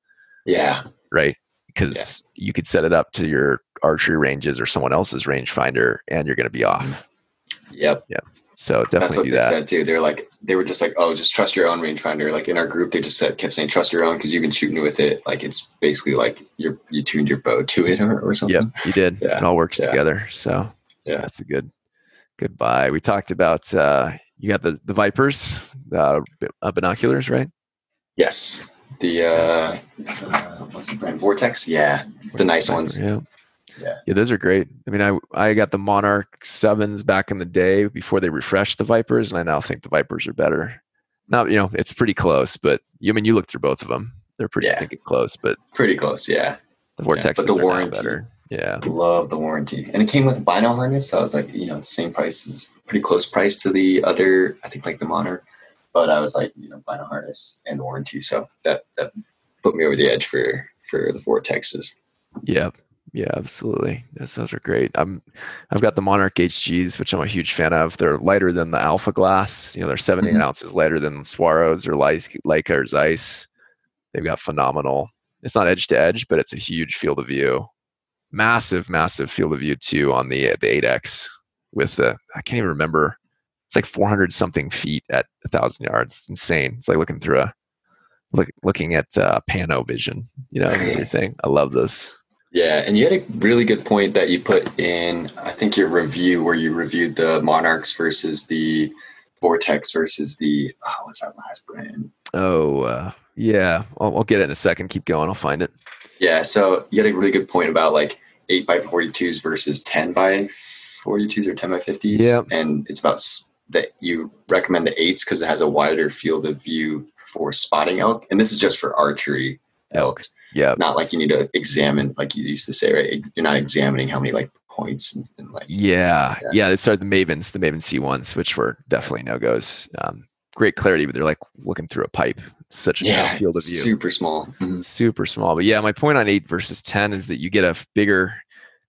Yeah. Right? Because yeah. you could set it up to your archery ranges or someone else's rangefinder and you're going to be off. Yep. Yep so definitely That's what do they that. said too. They're like they were just like, oh, just trust your own rangefinder. Like in our group, they just said kept saying trust your own because you've been shooting with it. Like it's basically like you you tuned your bow to it or, or something. Yep, you did. Yeah. It all works yeah. together. So yeah, that's a good goodbye. We talked about uh, you got the the Vipers uh, binoculars, right? Yes. The uh, what's the brand? Vortex. Yeah, the nice ones. Yeah. Yeah. yeah, those are great. I mean, I I got the Monarch sevens back in the day before they refreshed the Vipers, and I now think the Vipers are better. Now, you know, it's pretty close, but you I mean you look through both of them; they're pretty yeah. stinking close. But pretty close, yeah. The Vortex, yeah, but the warranty, better. Yeah, love the warranty, and it came with a bino harness. So I was like, you know, same price is pretty close price to the other. I think like the Monarch, but I was like, you know, bino harness and warranty, so that that put me over the edge for for the Vortexes. Yeah, yeah, absolutely. Yes, those are great. I'm, I've got the Monarch HGs, which I'm a huge fan of. They're lighter than the Alpha Glass. You know, they're 78 mm-hmm. ounces lighter than Swaros or Leica or Zeiss. They've got phenomenal. It's not edge to edge, but it's a huge field of view. Massive, massive field of view too on the the 8X with the I can't even remember. It's like 400 something feet at a thousand yards. It's insane. It's like looking through a look, looking at uh, pano vision. You know, everything. I love this. Yeah, and you had a really good point that you put in, I think, your review where you reviewed the Monarchs versus the Vortex versus the, oh, what's that last brand? Oh, uh, yeah. I'll, I'll, get it in a second. Keep going. I'll find it. Yeah, so you had a really good point about like 8 by 42s versus 10 by 42s or 10 by 50s. Yeah. And it's about that you recommend the 8s because it has a wider field of view for spotting elk. And this is just for archery elk. Yeah. Not like you need to examine, like you used to say, right? You're not examining how many like points and, and like. Yeah. Yeah. yeah. They started the Mavens, the Maven C1s, which were definitely no goes. Um, great clarity, but they're like looking through a pipe. It's such a yeah, field of view. Super small. Mm-hmm. Super small. But yeah, my point on eight versus 10 is that you get a bigger,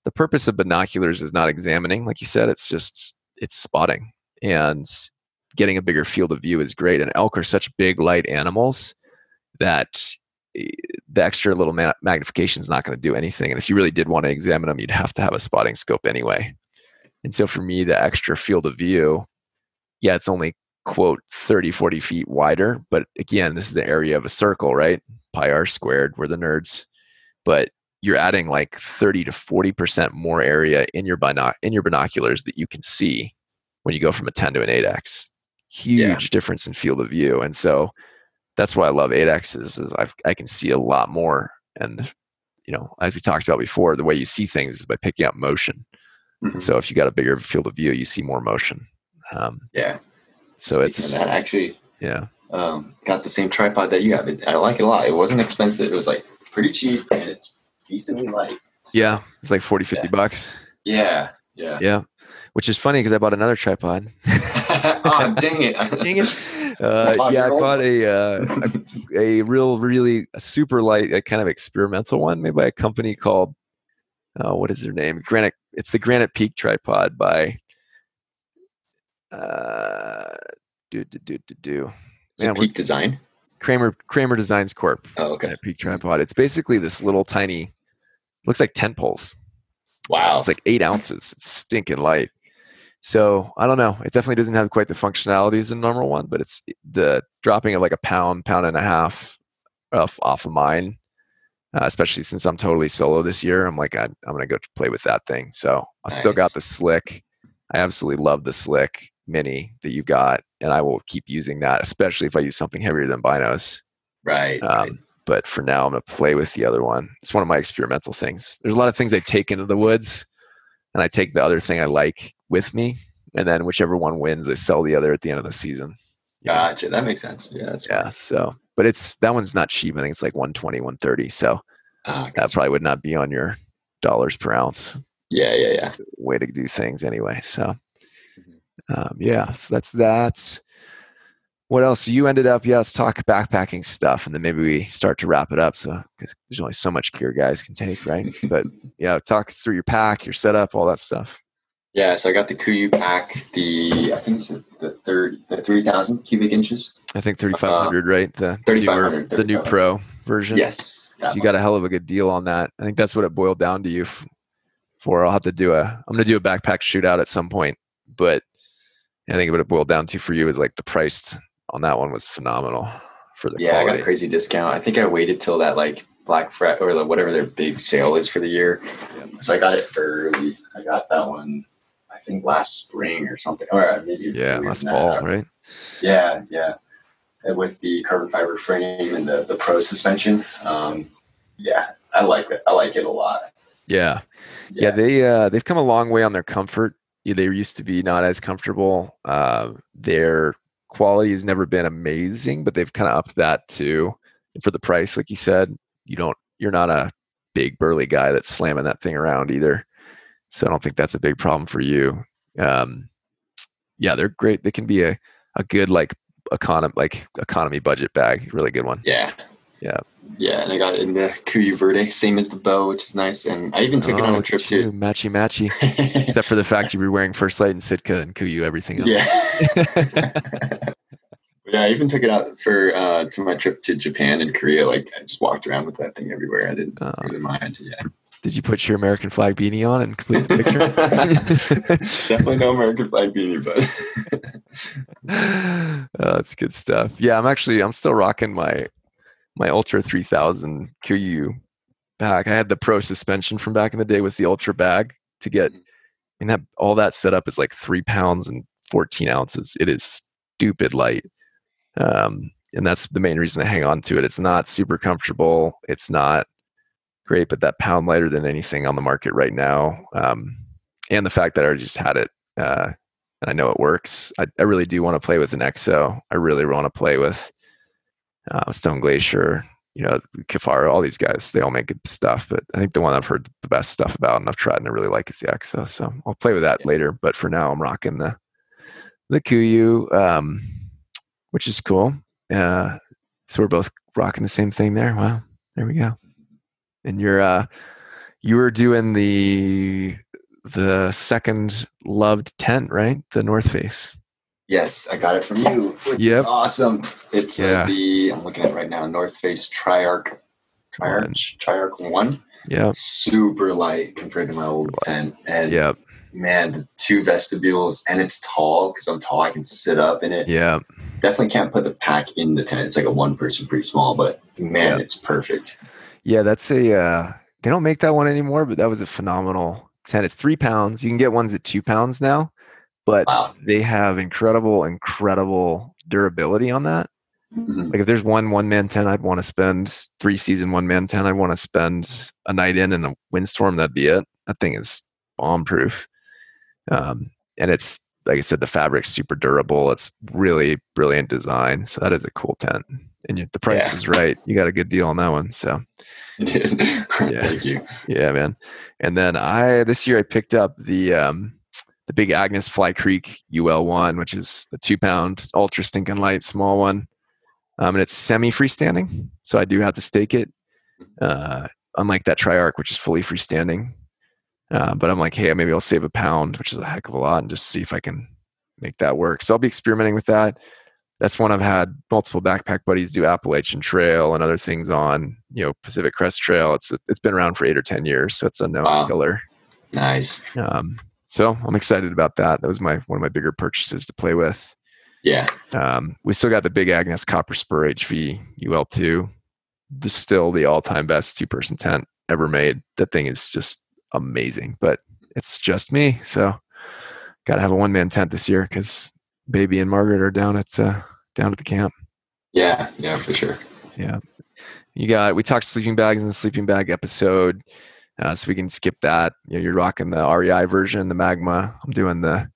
the purpose of binoculars is not examining. Like you said, it's just, it's spotting and getting a bigger field of view is great. And elk are such big, light animals that the extra little magnification is not going to do anything. And if you really did want to examine them, you'd have to have a spotting scope anyway. And so for me, the extra field of view, yeah, it's only quote 30, 40 feet wider. But again, this is the area of a circle, right? Pi r squared, we're the nerds. But you're adding like 30 to 40% more area in your, binoc- in your binoculars that you can see when you go from a 10 to an 8x. huge yeah. difference in field of view. And so that's why I love 8X is, is I've, I can see a lot more. And, you know, as we talked about before, the way you see things is by picking up motion. Mm-hmm. And so if you got a bigger field of view, you see more motion. Um, yeah. So Speaking it's that actually, yeah. Um, got the same tripod that you have. I like it a lot. It wasn't expensive. It was like pretty cheap and it's decently light. So, yeah. It's like 40, 50 yeah. bucks. Yeah. Yeah. Yeah. Which is funny because I bought another tripod. oh, dang it. dang it. Uh, yeah, I bought a, uh, a, a real, really a super light, a kind of experimental one made by a company called, uh, what is their name? Granite. It's the Granite Peak tripod by, uh, do, do, do, do, do. Man, Peak Design? Kramer, Kramer Designs Corp. Oh, okay. Granite Peak tripod. It's basically this little tiny, looks like tent poles. Wow. It's like eight ounces. It's stinking light. So I don't know. It definitely doesn't have quite the functionality as a normal one, but it's the dropping of like a pound, pound and a half off, off of mine, uh, especially since I'm totally solo this year. I'm like, I, am going to go play with that thing. So I nice. still got the SLIK. I absolutely love the SLIK mini that you got, and I will keep using that, especially if I use something heavier than binos. Right. Um, right. But for now, I'm going to play with the other one. It's one of my experimental things. There's a lot of things I take into the woods, and I take the other thing I like with me, and then whichever one wins, I sell the other at the end of the season. Gotcha. That makes sense. Yeah. That's yeah. So, but it's that one's not cheap. I think it's like 120, 130. So ah, that probably would not be on your dollars per ounce. Yeah. Yeah. Yeah. Way to do things anyway. So, mm-hmm. um, yeah. So that's that. What else? You ended up, yeah, let's talk backpacking stuff and then maybe we start to wrap it up. So, because there's only so much gear guys can take, right? but yeah, talk us through your pack, your setup, all that stuff. Yeah, so I got the KUIU pack, the I think it's the, the third, the three thousand cubic inches. I think thirty five hundred, uh, right? The thirty five hundred, the new Pro version. Yes, so you got a hell of a good deal on that. I think that's what it boiled down to you for. I'll have to do a. I'm gonna do a backpack shootout at some point, but I think what it boiled down to for you is like the price on that one was phenomenal for the. Yeah, quality. I got a crazy discount. I think I waited till that like Black Friday or whatever their big sale is for the year. Yeah. So I got it early. I got that one think last spring or something, or maybe yeah, last fall, right? Yeah, yeah. With the carbon fiber frame and the the pro suspension, um, yeah, I like it. I like it a lot. Yeah, yeah. yeah they uh, they've come a long way on their comfort. They used to be not as comfortable. Uh, their quality has never been amazing, but they've kind of upped that too. And for the price, like you said, you don't you're not a big burly guy that's slamming that thing around either. So I don't think that's a big problem for you. Um, yeah, they're great. They can be a, a good like economy like economy budget bag. Really good one. Yeah. Yeah. Yeah, and I got it in the KUIU Verde, same as the bow, which is nice. And I even took oh, it on a oh, trip too. Matchy matchy. Except for the fact you were wearing First Lite and Sitka and KUIU everything else. Yeah. yeah, I even took it out for uh, to my trip to Japan and Korea. Like I just walked around with that thing everywhere. I didn't uh, really mind. Yeah. Did you put your American flag beanie on and complete the picture? Definitely no American flag beanie, but oh, that's good stuff. Yeah, I'm actually I'm still rocking my my Ultra 3000 KUIU pack. I had the Pro suspension from back in the day with the Ultra bag to get. I mean that all that setup is like three pounds and 14 ounces. It is stupid light. Um, and that's the main reason I hang on to it. It's not super comfortable. It's not great, but that pound lighter than anything on the market right now. Um, and the fact that I just had it uh, and I know it works. I, I really do want to play with an EXO. I really want to play with uh, Stone Glacier, you know, Kifaru, all these guys. They all make good stuff, but I think the one I've heard the best stuff about and I've tried and I really like is the EXO. So I'll play with that yeah. later. But for now, I'm rocking the the KUIU, um, which is cool. Uh, so we're both rocking the same thing there. Wow, there we go and you're uh you were doing the the second loved tent, right? The North Face. Yes, I got it from you. Yeah, awesome. It's uh, yeah. Uh, the I'm looking at it right now. North Face Triarch, Triarch, Triarch One. Yeah, super light compared to my old tent. And yeah, man, the two vestibules, and it's tall because I'm tall. I can sit up in it. Yeah, definitely can't put the pack in the tent. It's like a one person, pretty small, but man, yeah. it's perfect. Yeah, that's a. Uh, they don't make that one anymore, but that was a phenomenal tent. It's three pounds. You can get ones at two pounds now, but wow. they have incredible, incredible durability on that. Mm-hmm. Like if there's one one man tent I'd want to spend three season one man tent I'd want to spend a night in in a windstorm that'd be it. That thing is bomb proof, um, and it's like I said the fabric's super durable. It's really brilliant design. So that is a cool tent, and the price yeah. is right. You got a good deal on that one. So yeah, thank you. Yeah, man. And then I this year I picked up the um, the big Agnes Fly Creek UL one, which is the two pound ultra stinking light small one um, and it's semi freestanding, so I do have to stake it. Uh, unlike that Triarch, which is fully freestanding. Uh, but I'm like, hey, maybe I'll save a pound, which is a heck of a lot, and just see if I can make that work. So I'll be experimenting with that. That's one I've had multiple backpack buddies do Appalachian Trail and other things on, you know, Pacific Crest Trail. It's it's been around for eight or ten years, so it's a known wow. killer. Nice. Um, so I'm excited about that. That was my one of my bigger purchases to play with. Yeah. Um, we still got the Big Agnes Copper Spur HV UL2. The, still the all time best two person tent ever made. That thing is just amazing, but it's just me. So got to have a one man tent this year because baby and Margaret are down at, uh, down at the camp. Yeah. Yeah, for sure. Yeah. You got, we talked sleeping bags in the sleeping bag episode. Uh, so we can skip that. You know, you're rocking the REI version, the Magma. I'm doing the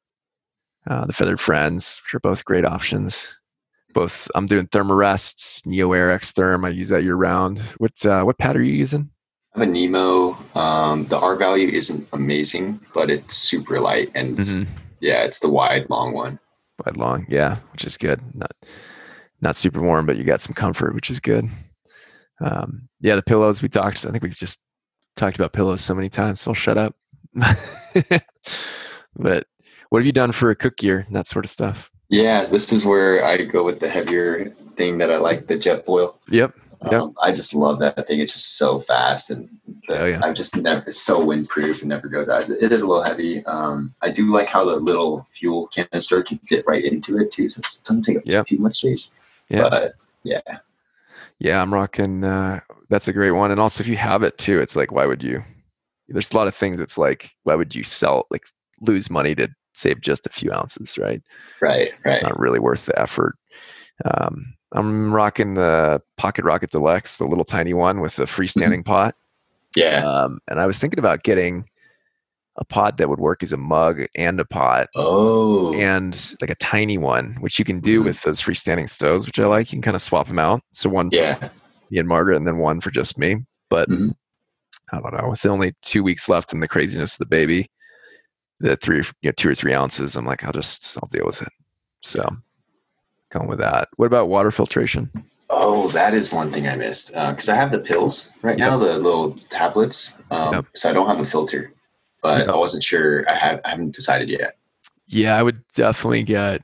uh, the Feathered Friends, which are both great options. Both I'm doing Thermarests, Neo Air X Therm. I use that year round. What uh, what pad are you using? I have a Nemo. Um, the R value isn't amazing, but it's super light and mm-hmm. yeah, it's the wide long one. Wide long, yeah, which is good. Not not super warm, but you got some comfort, which is good. Um, yeah, the pillows we talked. I think we've just talked about pillows so many times, so I'll shut up. but what have you done for a cook gear and that sort of stuff? Yeah, this is where I go with the heavier thing that I like, the Jetboil. Yep. Yep. Um, I just love that thing. It's just so fast, and the, oh, yeah. I've just never it's so windproof and never goes out. It is a little heavy. Um, I do like how the little fuel canister can fit right into it too, so it doesn't take up yep. too much space. Yeah. But yeah, yeah, I'm rocking. Uh, that's a great one. And also, if you have it too, it's like, why would you? There's a lot of things. It's like, why would you sell like lose money to save just a few ounces, right? Right, right. It's not really worth the effort. Um, I'm rocking the Pocket Rocket Deluxe, the little tiny one with the freestanding mm-hmm. pot. Yeah. Um, and I was thinking about getting a pot that would work as a mug and a pot. Oh. And like a tiny one, which you can do mm-hmm. with those freestanding stoves, which I like. You can kind of swap them out. So one yeah. for me and Margaret, and then one for just me. But mm-hmm. I don't know. With only two weeks left in the craziness of the baby, the three, you know, two or three ounces, I'm like, I'll just, I'll deal with it. So, going with that. What about water filtration? Oh, that is one thing I missed because uh, I have the pills right yep. now, the little tablets. Um, yep. So I don't have a filter, but yep. I wasn't sure. I have, I haven't decided yet. Yeah, I would definitely get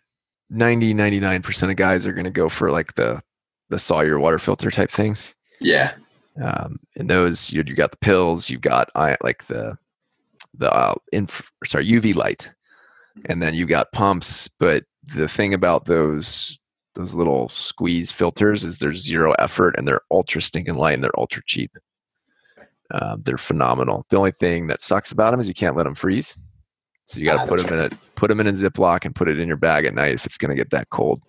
90, 99% of guys are going to go for like the, the Sawyer water filter type things. Yeah. Um, and those, you, you got the pills, you've got I, like the the uh, inf- sorry UV light, and then you've got pumps. But the thing about those those little squeeze filters is there's zero effort and they're ultra stinking light and they're ultra cheap. Um, they're phenomenal. The only thing that sucks about them is you can't let them freeze. So you got to ah, put them in a put them in a Ziploc and put it in your bag at night if it's going to get that cold.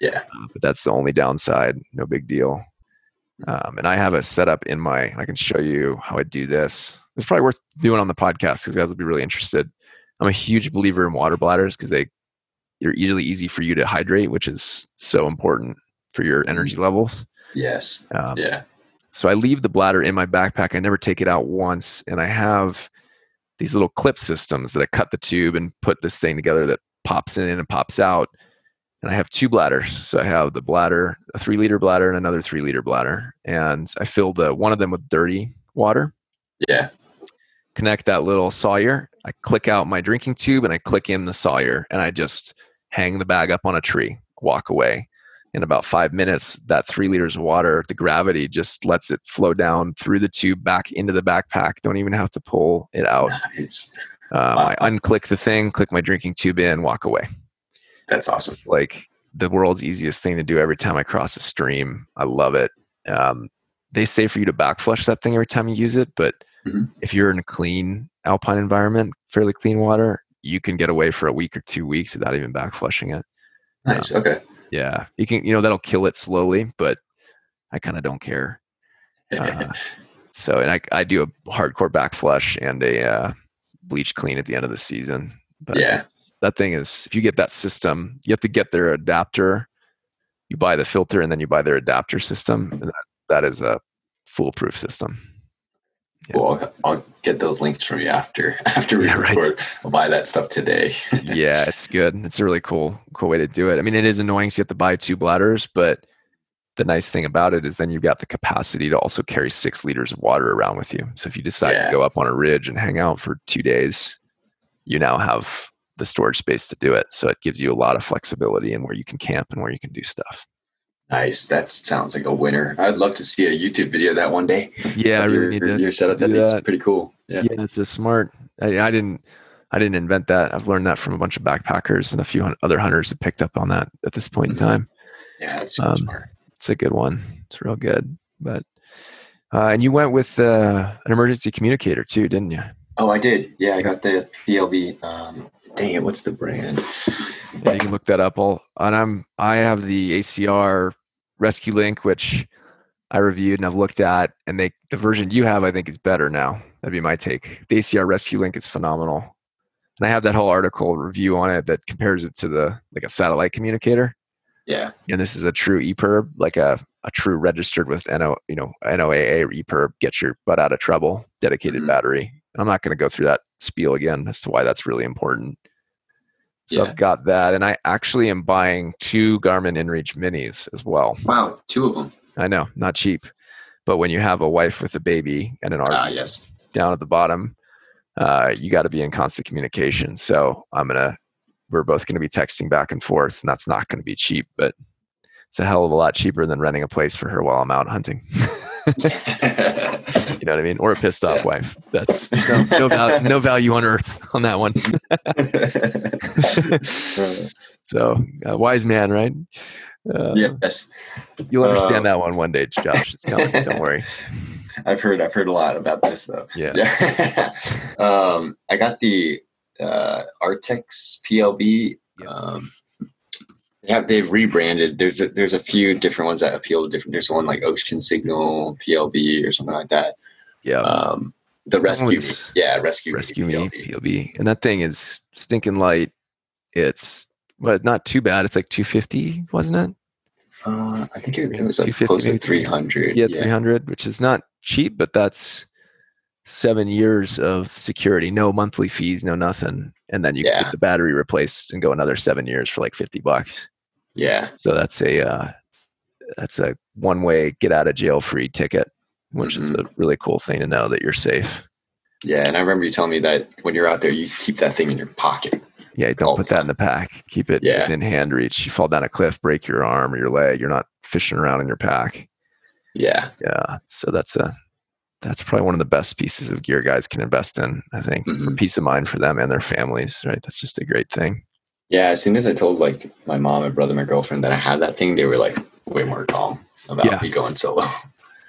Yeah, uh, but that's the only downside. No big deal. Um, and I have a setup in my. I can show you how I do this it's probably worth doing on the podcast because guys will be really interested. I'm a huge believer in water bladders because they they're easily easy for you to hydrate, which is so important for your energy levels. Yes. Um, yeah. So I leave the bladder in my backpack. I never take it out once, and I have these little clip systems that I cut the tube and put this thing together that pops in and pops out. And I have two bladders. So I have the bladder, a three liter bladder, and another three liter bladder. And I fill the, one of them with dirty water. Yeah connect that little Sawyer. I click out my drinking tube and I click in the Sawyer and I just hang the bag up on a tree, walk away. In about five minutes, that three liters of water, the gravity just lets it flow down through the tube back into the backpack. Don't even have to pull it out. Nice. Um, wow. I unclick the thing, click my drinking tube in, walk away. That's awesome. It's like the world's easiest thing to do every time I cross a stream. I love it. Um, they say for you to back flush that thing every time you use it, but Mm-hmm. If you're in a clean alpine environment, fairly clean water, you can get away for a week or two weeks without even back flushing it. Nice. Um, okay. Yeah, you can. You know that'll kill it slowly, but I kind of don't care. Uh, so, and I I do a hardcore back flush and a uh, bleach clean at the end of the season. But yeah, that thing is if you get that system, you have to get their adapter. You buy the filter and then you buy their adapter system. And that, that is a foolproof system. Yeah. Well, I'll get those links from you after after we yeah, record. Right. I'll buy that stuff today. yeah, it's good. It's a really cool cool way to do it. I mean, it is annoying, so you have to buy two bladders, but the nice thing about it is then you've got the capacity to also carry six liters of water around with you. So if you decide yeah. to go up on a ridge and hang out for two days, you now have the storage space to do it. So it gives you a lot of flexibility in where you can camp and where you can do stuff. Nice. That sounds like a winner. I'd love to see a YouTube video of that one day. Yeah, I really your, need to. Your setup that is pretty cool. Yeah, yeah, it's a smart. I, I, didn't. I didn't invent that. I've learned that from a bunch of backpackers and a few other hunters that picked up on that at this point in mm-hmm. time. Yeah, that's um, smart. It's a good one. It's real good. But uh, and you went with uh, an emergency communicator too, didn't you? Oh, I did. Yeah, I got the PLB. Um, dang it, what's the brand? Yeah, you can look that up. All and I'm I have the ACR ResQLink, which I reviewed and I've looked at, and they the version you have I think is better now. That'd be my take. The ACR ResQLink is phenomenal, and I have that whole article review on it that compares it to the like a satellite communicator. Yeah, and this is a true EPIRB, like a a true registered with NO you know NOAA EPIRB, get your butt out of trouble, dedicated mm-hmm. battery. I'm not going to go through that spiel again as to why that's really important. So yeah. I've got that, and I actually am buying two Garmin InReach Minis as well. Wow, two of them. I know, not cheap, but when you have a wife with a baby and an RV uh, yes. down at the bottom, uh, you got to be in constant communication. So I'm gonna, we're both gonna be texting back and forth, and that's not gonna be cheap, but it's a hell of a lot cheaper than renting a place for her while I'm out hunting. you know what I mean? Or a pissed off yeah. wife. That's no, no, value, no value on earth on that one. so, uh, wise man, right? Uh, yes. You'll understand uh, that one one day, Josh. It's coming. Don't worry. I've heard. I've heard a lot about this though. Yeah. yeah. um, I got the uh, Artex PLB. Um, yeah, they've rebranded. There's a, there's a few different ones that appeal to different. There's one like Ocean Signal PLB or something like that. Yeah. Um, the rescue, yeah, rescue, rescue me PLB. PLB, and that thing is stinking light. It's but not too bad. It's like 250, wasn't it? Uh, I think it, it was like close to 300. Yeah, yeah, 300, which is not cheap, but that's seven years of security, no monthly fees, no nothing, and then you yeah. get the battery replaced and go another seven years for like 50 bucks. Yeah. So that's a uh, that's a one way get out of jail free ticket, which mm-hmm. is a really cool thing to know that you're safe. Yeah, and I remember you telling me that when you're out there, you keep that thing in your pocket. Yeah, don't put that in the pack. Keep it yeah. within hand reach. You fall down a cliff, break your arm or your leg. You're not fishing around in your pack. Yeah. Yeah. So that's a that's probably one of the best pieces of gear guys can invest in, I think, mm-hmm. for peace of mind for them and their families, right? That's just a great thing. Yeah, as soon as I told like my mom, my brother, my girlfriend that I had that thing, they were like way more calm about yeah. me going solo.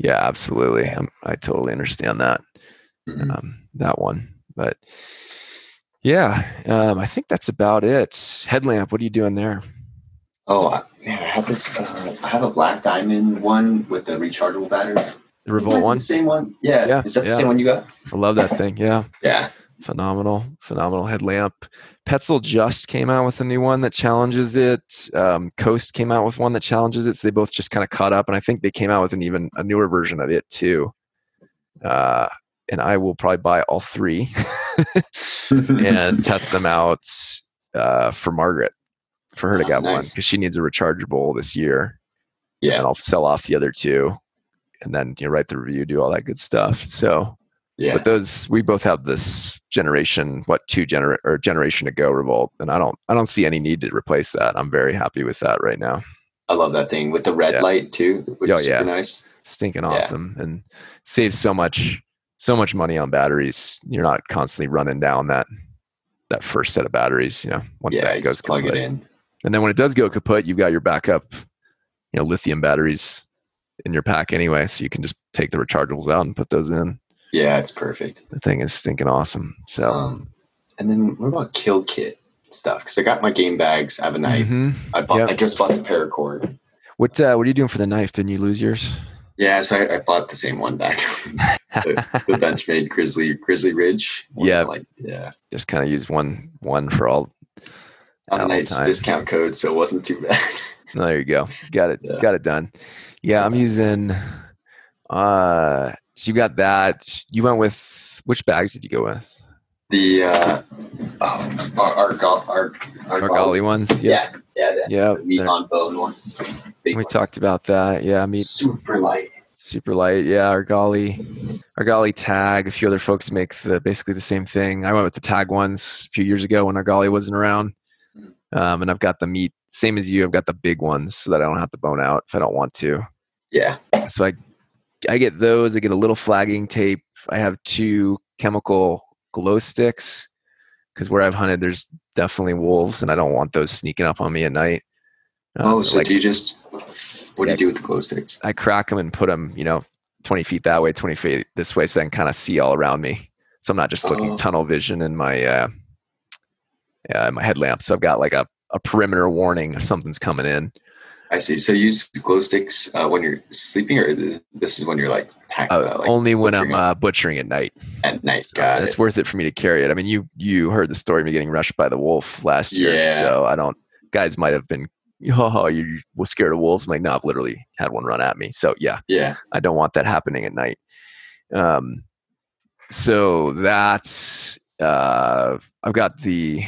Yeah, absolutely. I'm, i totally understand that. Mm-hmm. Um, that one, but yeah, um, I think that's about it. Headlamp, what are you doing there? Oh man, I have this. Uh, I have a black diamond one with a rechargeable battery. The Revolt one, the same one. Yeah, yeah. Is that the same one you got? I love that thing. Yeah, yeah. Phenomenal, phenomenal headlamp. Petzl just came out with a new one that challenges it. Um, Coast came out with one that challenges it. So they both just kind of caught up, and I think they came out with an even a newer version of it too. Uh, and I will probably buy all three and test them out uh, for Margaret for her to oh, get nice. one because she needs a rechargeable this year. Yeah, and I'll sell off the other two, and then you know, write the review, do all that good stuff. So yeah. But those we both have this generation, what two gener or generation ago revolt, and I don't I don't see any need to replace that. I'm very happy with that right now. I love that thing with the red yeah. light too, which oh, is yeah. nice. Stinking awesome yeah. and saves so much so much money on batteries. You're not constantly running down that that first set of batteries, you know, once yeah, that goes plug kaput. it in. And then when it does go kaput, you've got your backup, you know, lithium batteries in your pack anyway. So you can just take the rechargeables out and put those in. Yeah, it's perfect. The thing is stinking awesome. So, um, And then what about kill kit stuff? Because I got my game bags. I have a knife. Mm-hmm. I bought. Yep. I just bought the paracord. What uh, What are you doing for the knife? Didn't you lose yours? Yeah, so I, I bought the same one back. the, the Benchmade Grizzly Grizzly Ridge. Yeah, like yeah. Just kind of use one one for all. A nice time. discount code, so it wasn't too bad. there you go. Got it. Yeah. Got it done. Yeah, I'm using. Uh, so you got that. You went with which bags did you go with? The uh, um, our our, our, our, Argali ones. Yeah, yeah, yeah. The meat on bone ones. we ones. talked about that. Yeah, meat. Super light. Super light. Yeah, Argali, our golly tag. A few other folks make the basically the same thing. I went with the tag ones a few years ago when Argali wasn't around. Hmm. Um, and I've got the meat same as you. I've got the big ones so that I don't have to bone out if I don't want to. Yeah. So I I get those. I get a little flagging tape. I have two chemical glow sticks because where I've hunted, there's definitely wolves, and I don't want those sneaking up on me at night. Uh, oh, so, like, do you just what do you do with the glow sticks? I crack them and put them, you know, 20 feet that way, 20 feet this way, so I can kind of see all around me. So I'm not just looking oh. tunnel vision in my uh, yeah, my headlamp. So I've got like a, a perimeter warning if something's coming in. I see. So you use glow sticks uh, when you're sleeping, or this is when you're like, pack, uh, like only when I'm uh, butchering at night. At night, so got it's it. worth it for me to carry it. I mean, you you heard the story of me getting rushed by the wolf last year, yeah. so I don't. Guys might have been, oh, you were scared of wolves. I'm like, no, I've literally had one run at me. So yeah, yeah, I don't want that happening at night. Um, so that's uh, I've got the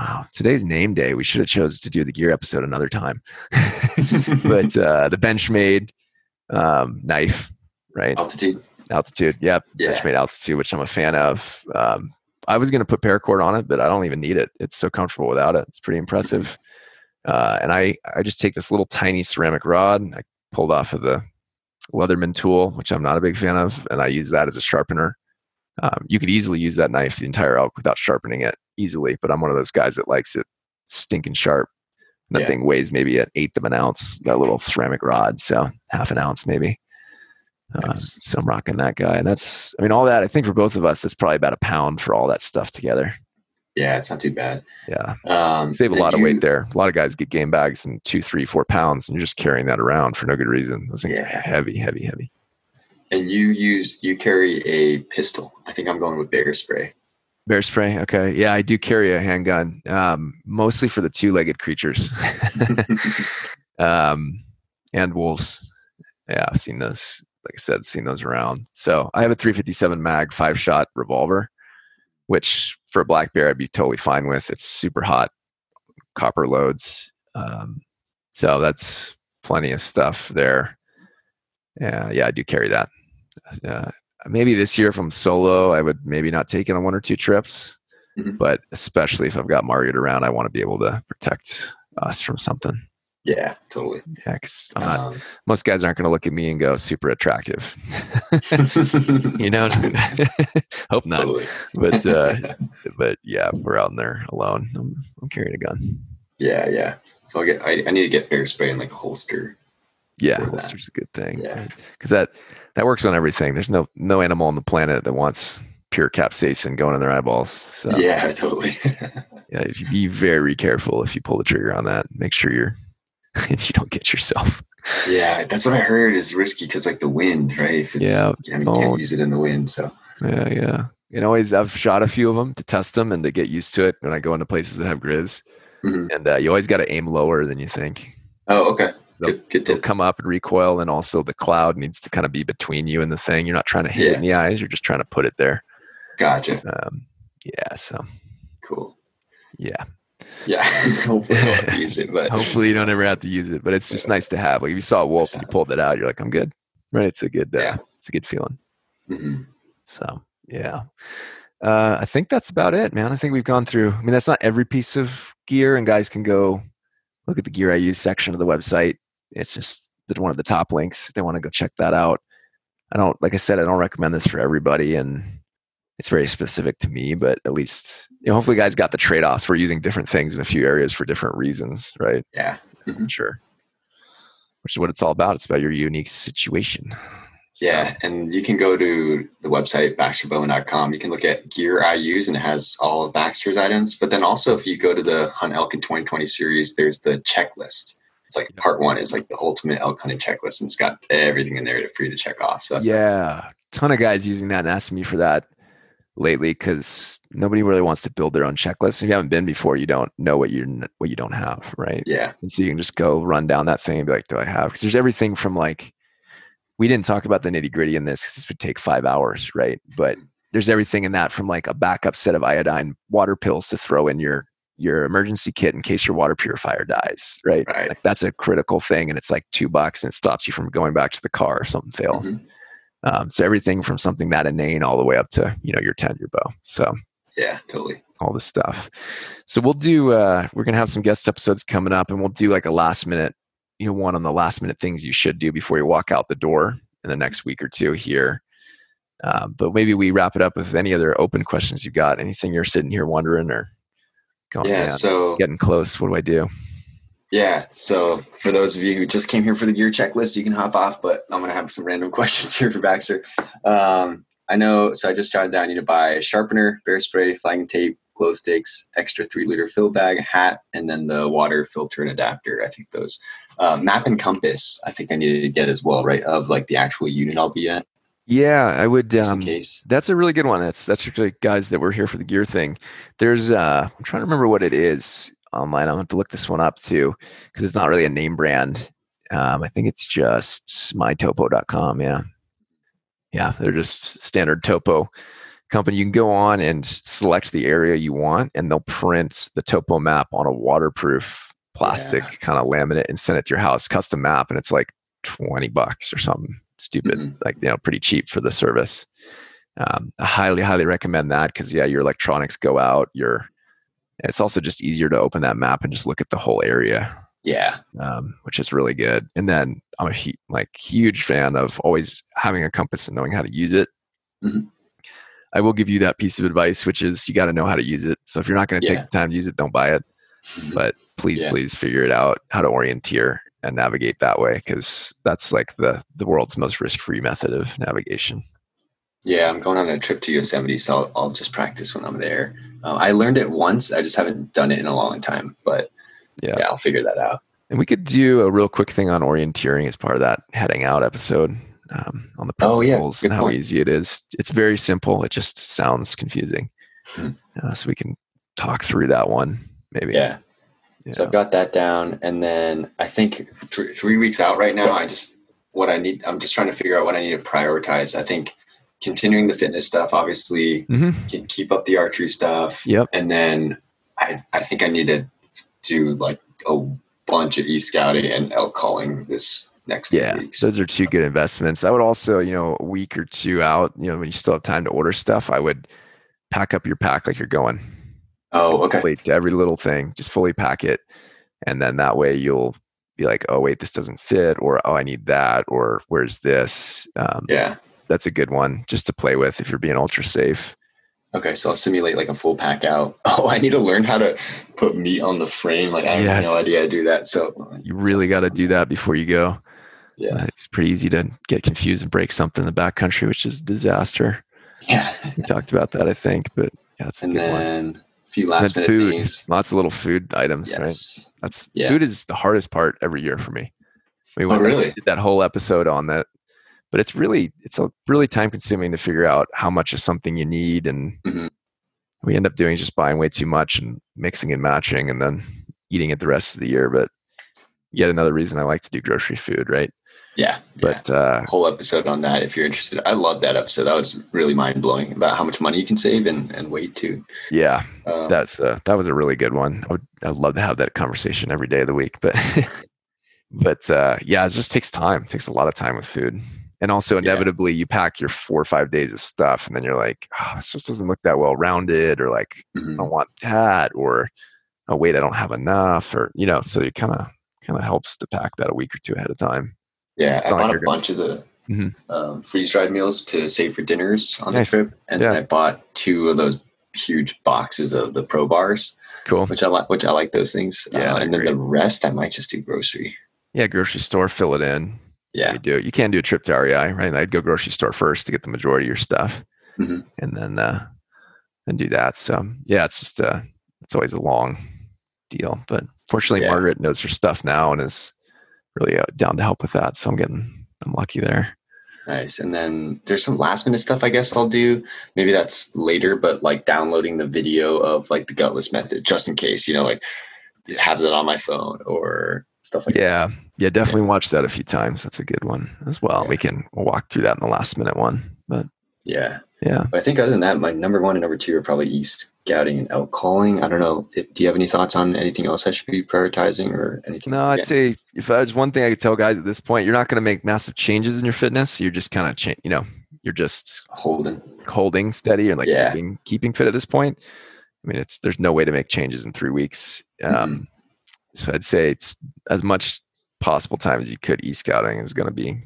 wow, today's name day. We should have chose to do the gear episode another time. but uh, the Benchmade um, knife, right? Altitude. Altitude. Yep. Yeah. Benchmade altitude, which I'm a fan of. Um, I was going to put paracord on it, but I don't even need it. It's so comfortable without it. It's pretty impressive. Uh, and I, I just take this little tiny ceramic rod. I pulled off of the Leatherman tool, which I'm not a big fan of, and I use that as a sharpener. Um, you could easily use that knife the entire elk without sharpening it easily, but I'm one of those guys that likes it stinking sharp. That yeah. thing weighs maybe an eighth of an ounce, that little ceramic rod, so half an ounce maybe. Uh, so I'm rocking that guy, and that's I mean all that. I think for both of us, that's probably about a pound for all that stuff together. Yeah, it's not too bad. Yeah, um, save a lot you, of weight there. A lot of guys get game bags and two, three, four pounds, and you're just carrying that around for no good reason. Those things yeah. are heavy, heavy, heavy. And you use you carry a pistol. I think I'm going with bigger spray. Bear spray. Okay. Yeah, I do carry a handgun, um, mostly for the two-legged creatures, um, and wolves. Yeah, I've seen those. Like I said, seen those around. So I have a 357 mag five-shot revolver, which for a black bear I'd be totally fine with. It's super hot, copper loads. Um, so that's plenty of stuff there. Yeah, yeah, I do carry that. Uh, maybe this year if I'm solo, I would maybe not take it on one or two trips. Mm-hmm. But especially if I've got Margaret around, I want to be able to protect us from something. Yeah, totally. Yeah, because um, most guys aren't going to look at me and go super attractive. you know, hope not. Totally. But uh, but yeah, if we're out in there alone, I'm, I'm carrying a gun. Yeah, yeah. So I get I, I need to get bear spray in like a holster. Yeah, holster's a good thing. Yeah, because that that works on everything. There's no no animal on the planet that wants pure capsaicin going in their eyeballs. So yeah, totally. yeah, if you be very careful if you pull the trigger on that. Make sure you're if you don't get yourself. Yeah, that's what I heard is risky because like the wind, right? yeah, I mean, you can't use it in the wind. So yeah, yeah. And always, I've shot a few of them to test them and to get used to it when I go into places that have grizz. Mm-hmm. And uh, you always got to aim lower than you think. Oh, okay they'll, good, good they'll come up and recoil, and also the cloud needs to kind of be between you and the thing. You're not trying to hit yeah. it in the eyes; you're just trying to put it there. Gotcha. Um, yeah. So cool. Yeah. Yeah. Hopefully, you don't use it, but hopefully you don't ever have to use it. But it's just yeah. nice to have. Like if you saw a wolf and you pulled it out, you're like, I'm good. Right? It's a good. Uh, yeah. It's a good feeling. Mm-hmm. So yeah. Uh, I think that's about it, man. I think we've gone through. I mean, that's not every piece of gear, and guys can go look at the gear I use section of the website it's just one of the top links if they want to go check that out. I don't, like I said, I don't recommend this for everybody, and it's very specific to me. But at least, you know, hopefully, guys got the trade offs. We're using different things in a few areas for different reasons, right? Yeah, mm-hmm. sure. Which is what it's all about. It's about your unique situation. So. Yeah, and you can go to the website baxterbowman.com. You can look at gear I use, and it has all of Baxter's items. But then also, if you go to the Hunt Elk in 2020 series, there's the checklist. It's like part one is like the ultimate elk hunting checklist, and it's got everything in there for you to check off. So that's yeah, ton of guys using that and asking me for that lately because nobody really wants to build their own checklist. If you haven't been before, you don't know what you what you don't have, right? Yeah. And so you can just go run down that thing and be like, "Do I have?" Because there's everything from like we didn't talk about the nitty gritty in this because this would take five hours, right? But mm-hmm. there's everything in that from like a backup set of iodine water pills to throw in your your emergency kit in case your water purifier dies, right? right. Like that's a critical thing, and it's like two bucks, and it stops you from going back to the car if something fails. Mm-hmm. Um, so everything from something that inane all the way up to you know your tent, your bow. So yeah, totally. All this stuff. So we'll do. Uh, we're gonna have some guest episodes coming up, and we'll do like a last minute, you know, one on the last minute things you should do before you walk out the door in the next week or two here. Um, but maybe we wrap it up with any other open questions you've got. Anything you're sitting here wondering or going, yeah, so getting close. What do I do? Yeah. So for those of you who just came here for the gear checklist, you can hop off, but I'm going to have some random questions here for Baxter. Um, I know. So I just jotted down, you need to buy a sharpener, bear spray, flagging tape, glow sticks, extra three liter fill bag, hat, and then the water filter and adapter. I think those uh, map and compass. I think I needed to get as well, right? Of like the actual unit I'll be at. Yeah, I would. Um, that's a really good one. That's that's actually guys that were here for the gear thing. There's uh, I'm trying to remember what it is online. I'll have to look this one up too because it's not really a name brand. Um, I think it's just mytopo.com. Yeah. Yeah. They're just standard topo company. You can go on and select the area you want, and they'll print the topo map on a waterproof plastic yeah. kind of laminate and send it to your house, custom map. And it's like 20 bucks or something stupid, mm-hmm. like, you know, pretty cheap for the service. Um, I highly, highly recommend that because, yeah, your electronics go out, your it's also just easier to open that map and just look at the whole area. Yeah, um, which is really good. And then I'm a he- like huge fan of always having a compass and knowing how to use it. Mm-hmm. I will give you that piece of advice, which is you got to know how to use it. So if you're not going to yeah. take the time to use it, don't buy it. Mm-hmm. But please, yeah. please figure it out how to orienteer and navigate that way because that's like the the world's most risk free method of navigation. Yeah, I'm going on a trip to Yosemite, so I'll, I'll just practice when I'm there. Um, I learned it once. I just haven't done it in a long time, but yeah. yeah, I'll figure that out. And we could do a real quick thing on orienteering as part of that heading out episode um, on the principles oh, yeah. and how point. easy it is. It's very simple. It just sounds confusing. Hmm. Uh, so we can talk through that one maybe. Yeah. Yeah. So I've got that down, and then I think th- three weeks out right now. I just what I need. I'm just trying to figure out what I need to prioritize. I think continuing the fitness stuff, obviously, mm-hmm. can keep up the archery stuff. Yep. And then I, I think I need to do like a bunch of e scouting and elk calling this next yeah weeks. those are two good investments i would also you know a week or two out you know when you still have time to order stuff i would pack up your pack like you're going oh okay wait to every little thing just fully pack it and then that way you'll be like oh wait this doesn't fit or oh i need that or where's this um, yeah that's a good one just to play with if you're being ultra safe. Okay, so I'll simulate like a full pack out. Oh, I need to learn how to put meat on the frame. Like I yes. have no idea how to do that. So you really got to do that before you go. Yeah, uh, it's pretty easy to get confused and break something in the backcountry, which is a disaster. Yeah, we talked about that, I think, but yeah, it's a and good then one. Few last minute food, things. lots of little food items, yes. right? That's yeah. food is the hardest part every year for me. We oh, really? did that whole episode on that but it's really it's a really time consuming to figure out how much is something you need and mm-hmm. we end up doing just buying way too much and mixing and matching and then eating it the rest of the year but yet another reason i like to do grocery food right yeah but yeah. uh whole episode on that if you're interested. I love that episode. That was really mind-blowing about how much money you can save and, and weight too. Yeah um, that's uh that was a really good one. I would i'd love to have that conversation every day of the week but but uh yeah it just takes time. It takes a lot of time with food. And also inevitably yeah. you pack your four or five days of stuff and then you're like oh, this just doesn't look that well rounded or like mm-hmm. i don't want that or oh wait i don't have enough or you know so it kind of kind of helps to pack that a week or two ahead of time yeah i bought a bunch of the mm-hmm. um, freeze dried meals to save for dinners on nice. the trip and yeah. then i bought two of those huge boxes of the pro bars cool which i like which i like those things yeah uh, and then the rest i might just do grocery yeah grocery store fill it in Yeah. You do. You can't do a trip to REI, right? I'd go grocery store first to get the majority of your stuff, mm-hmm. and then uh, and do that. So yeah, it's just uh, it's always a long deal. But fortunately, yeah. Margaret knows her stuff now and is really uh, down to help with that. So I'm getting I'm lucky there. Nice. And then there's some last minute stuff I guess I'll do. Maybe that's later, but like downloading the video of like the gutless method just in case, you know, like have it on my phone or stuff like yeah. that. Yeah. Yeah. Definitely watch that a few times. That's a good one as well. Yeah. We can we'll walk through that in the last minute one. But yeah. Yeah. But I think other than that, my number one and number two are probably East scouting and elk calling. I don't know. If, do you have any thoughts on anything else I should be prioritizing or anything? No, I'd say if there's one thing I could tell guys at this point, you're not going to make massive changes in your fitness. You're just kind of, cha- you know, you're just holding, holding steady and like yeah. keeping, keeping fit at this point. I mean, it's, there's no way to make changes in three weeks. Um, mm-hmm. So I'd say it's as much possible time as you could. E scouting is going to be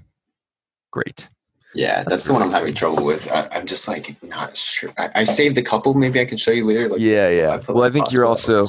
great. Yeah, that's, that's the one I'm having trouble with. I, am just like not sure. I, I, saved a couple. Maybe I can show you later. Like, yeah, yeah. I well, I think you're also.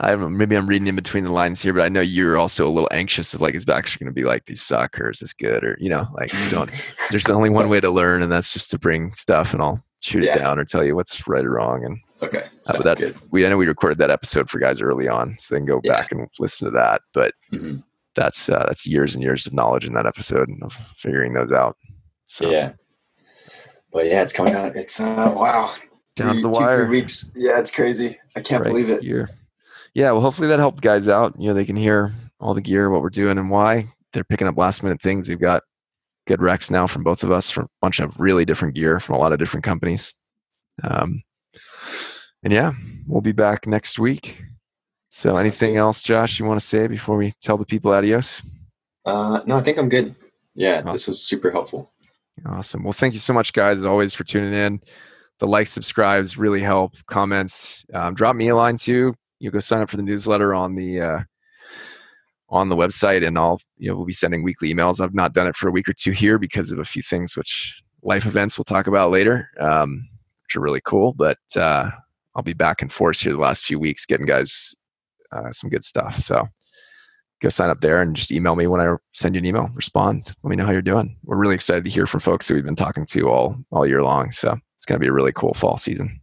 I don't know. Maybe I'm reading in between the lines here, but I know you're also a little anxious of like, is actually going to be like these suck or is this good or you know, like you don't. there's only one way to learn, and that's just to bring stuff, and I'll shoot yeah. it down or tell you what's right or wrong. And okay, uh, but that good. we I know we recorded that episode for guys early on, so they can go yeah. back and listen to that. But mm-hmm. that's uh, that's years and years of knowledge in that episode of figuring those out. So. Yeah, but yeah, it's coming out. It's uh, wow, down three, the wire. Two, three weeks. Yeah, it's crazy. I can't right believe it. Here. Yeah, well, hopefully that helped guys out. You know, they can hear all the gear, what we're doing, and why they're picking up last minute things. They've got good recs now from both of us from a bunch of really different gear from a lot of different companies. Um, and yeah, we'll be back next week. So, anything else, Josh, you want to say before we tell the people adios? Uh, no, I think I'm good. Yeah, awesome. this was super helpful. Awesome. Well, thank you so much, guys, as always, for tuning in. The likes, subscribes really help. Comments, um, drop me a line too. You go sign up for the newsletter on the uh, on the website, and I'll you know we'll be sending weekly emails. I've not done it for a week or two here because of a few things, which life events we'll talk about later, um, which are really cool. But uh, I'll be back and forth here the last few weeks, getting guys uh, some good stuff. So go sign up there and just email me when I send you an email. Respond. Let me know how you're doing. We're really excited to hear from folks that we've been talking to all all year long. So it's going to be a really cool fall season.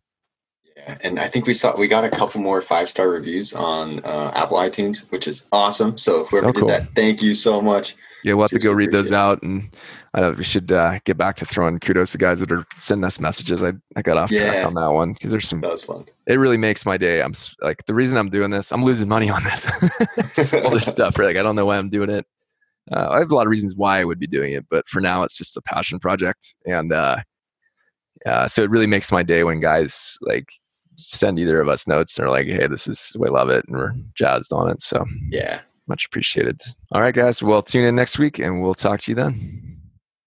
Yeah, and I think we saw we got a couple more five star reviews on uh, Apple iTunes, which is awesome. So whoever so cool. did that, thank you so much. Yeah, we'll have to go read those out, and I know we should uh, get back to throwing kudos to guys that are sending us messages. I, I got off yeah. track on that one because there's some. That was fun. It really makes my day. I'm like the reason I'm doing this. I'm losing money on this, all this stuff. Right? Like I don't know why I'm doing it. Uh, I have a lot of reasons why I would be doing it, but for now, it's just a passion project, and uh, uh, so it really makes my day when guys like send either of us notes and are like, "Hey, this is we love it," and we're jazzed on it. So yeah, much appreciated. All right, guys. Well, tune in next week and we'll talk to you then.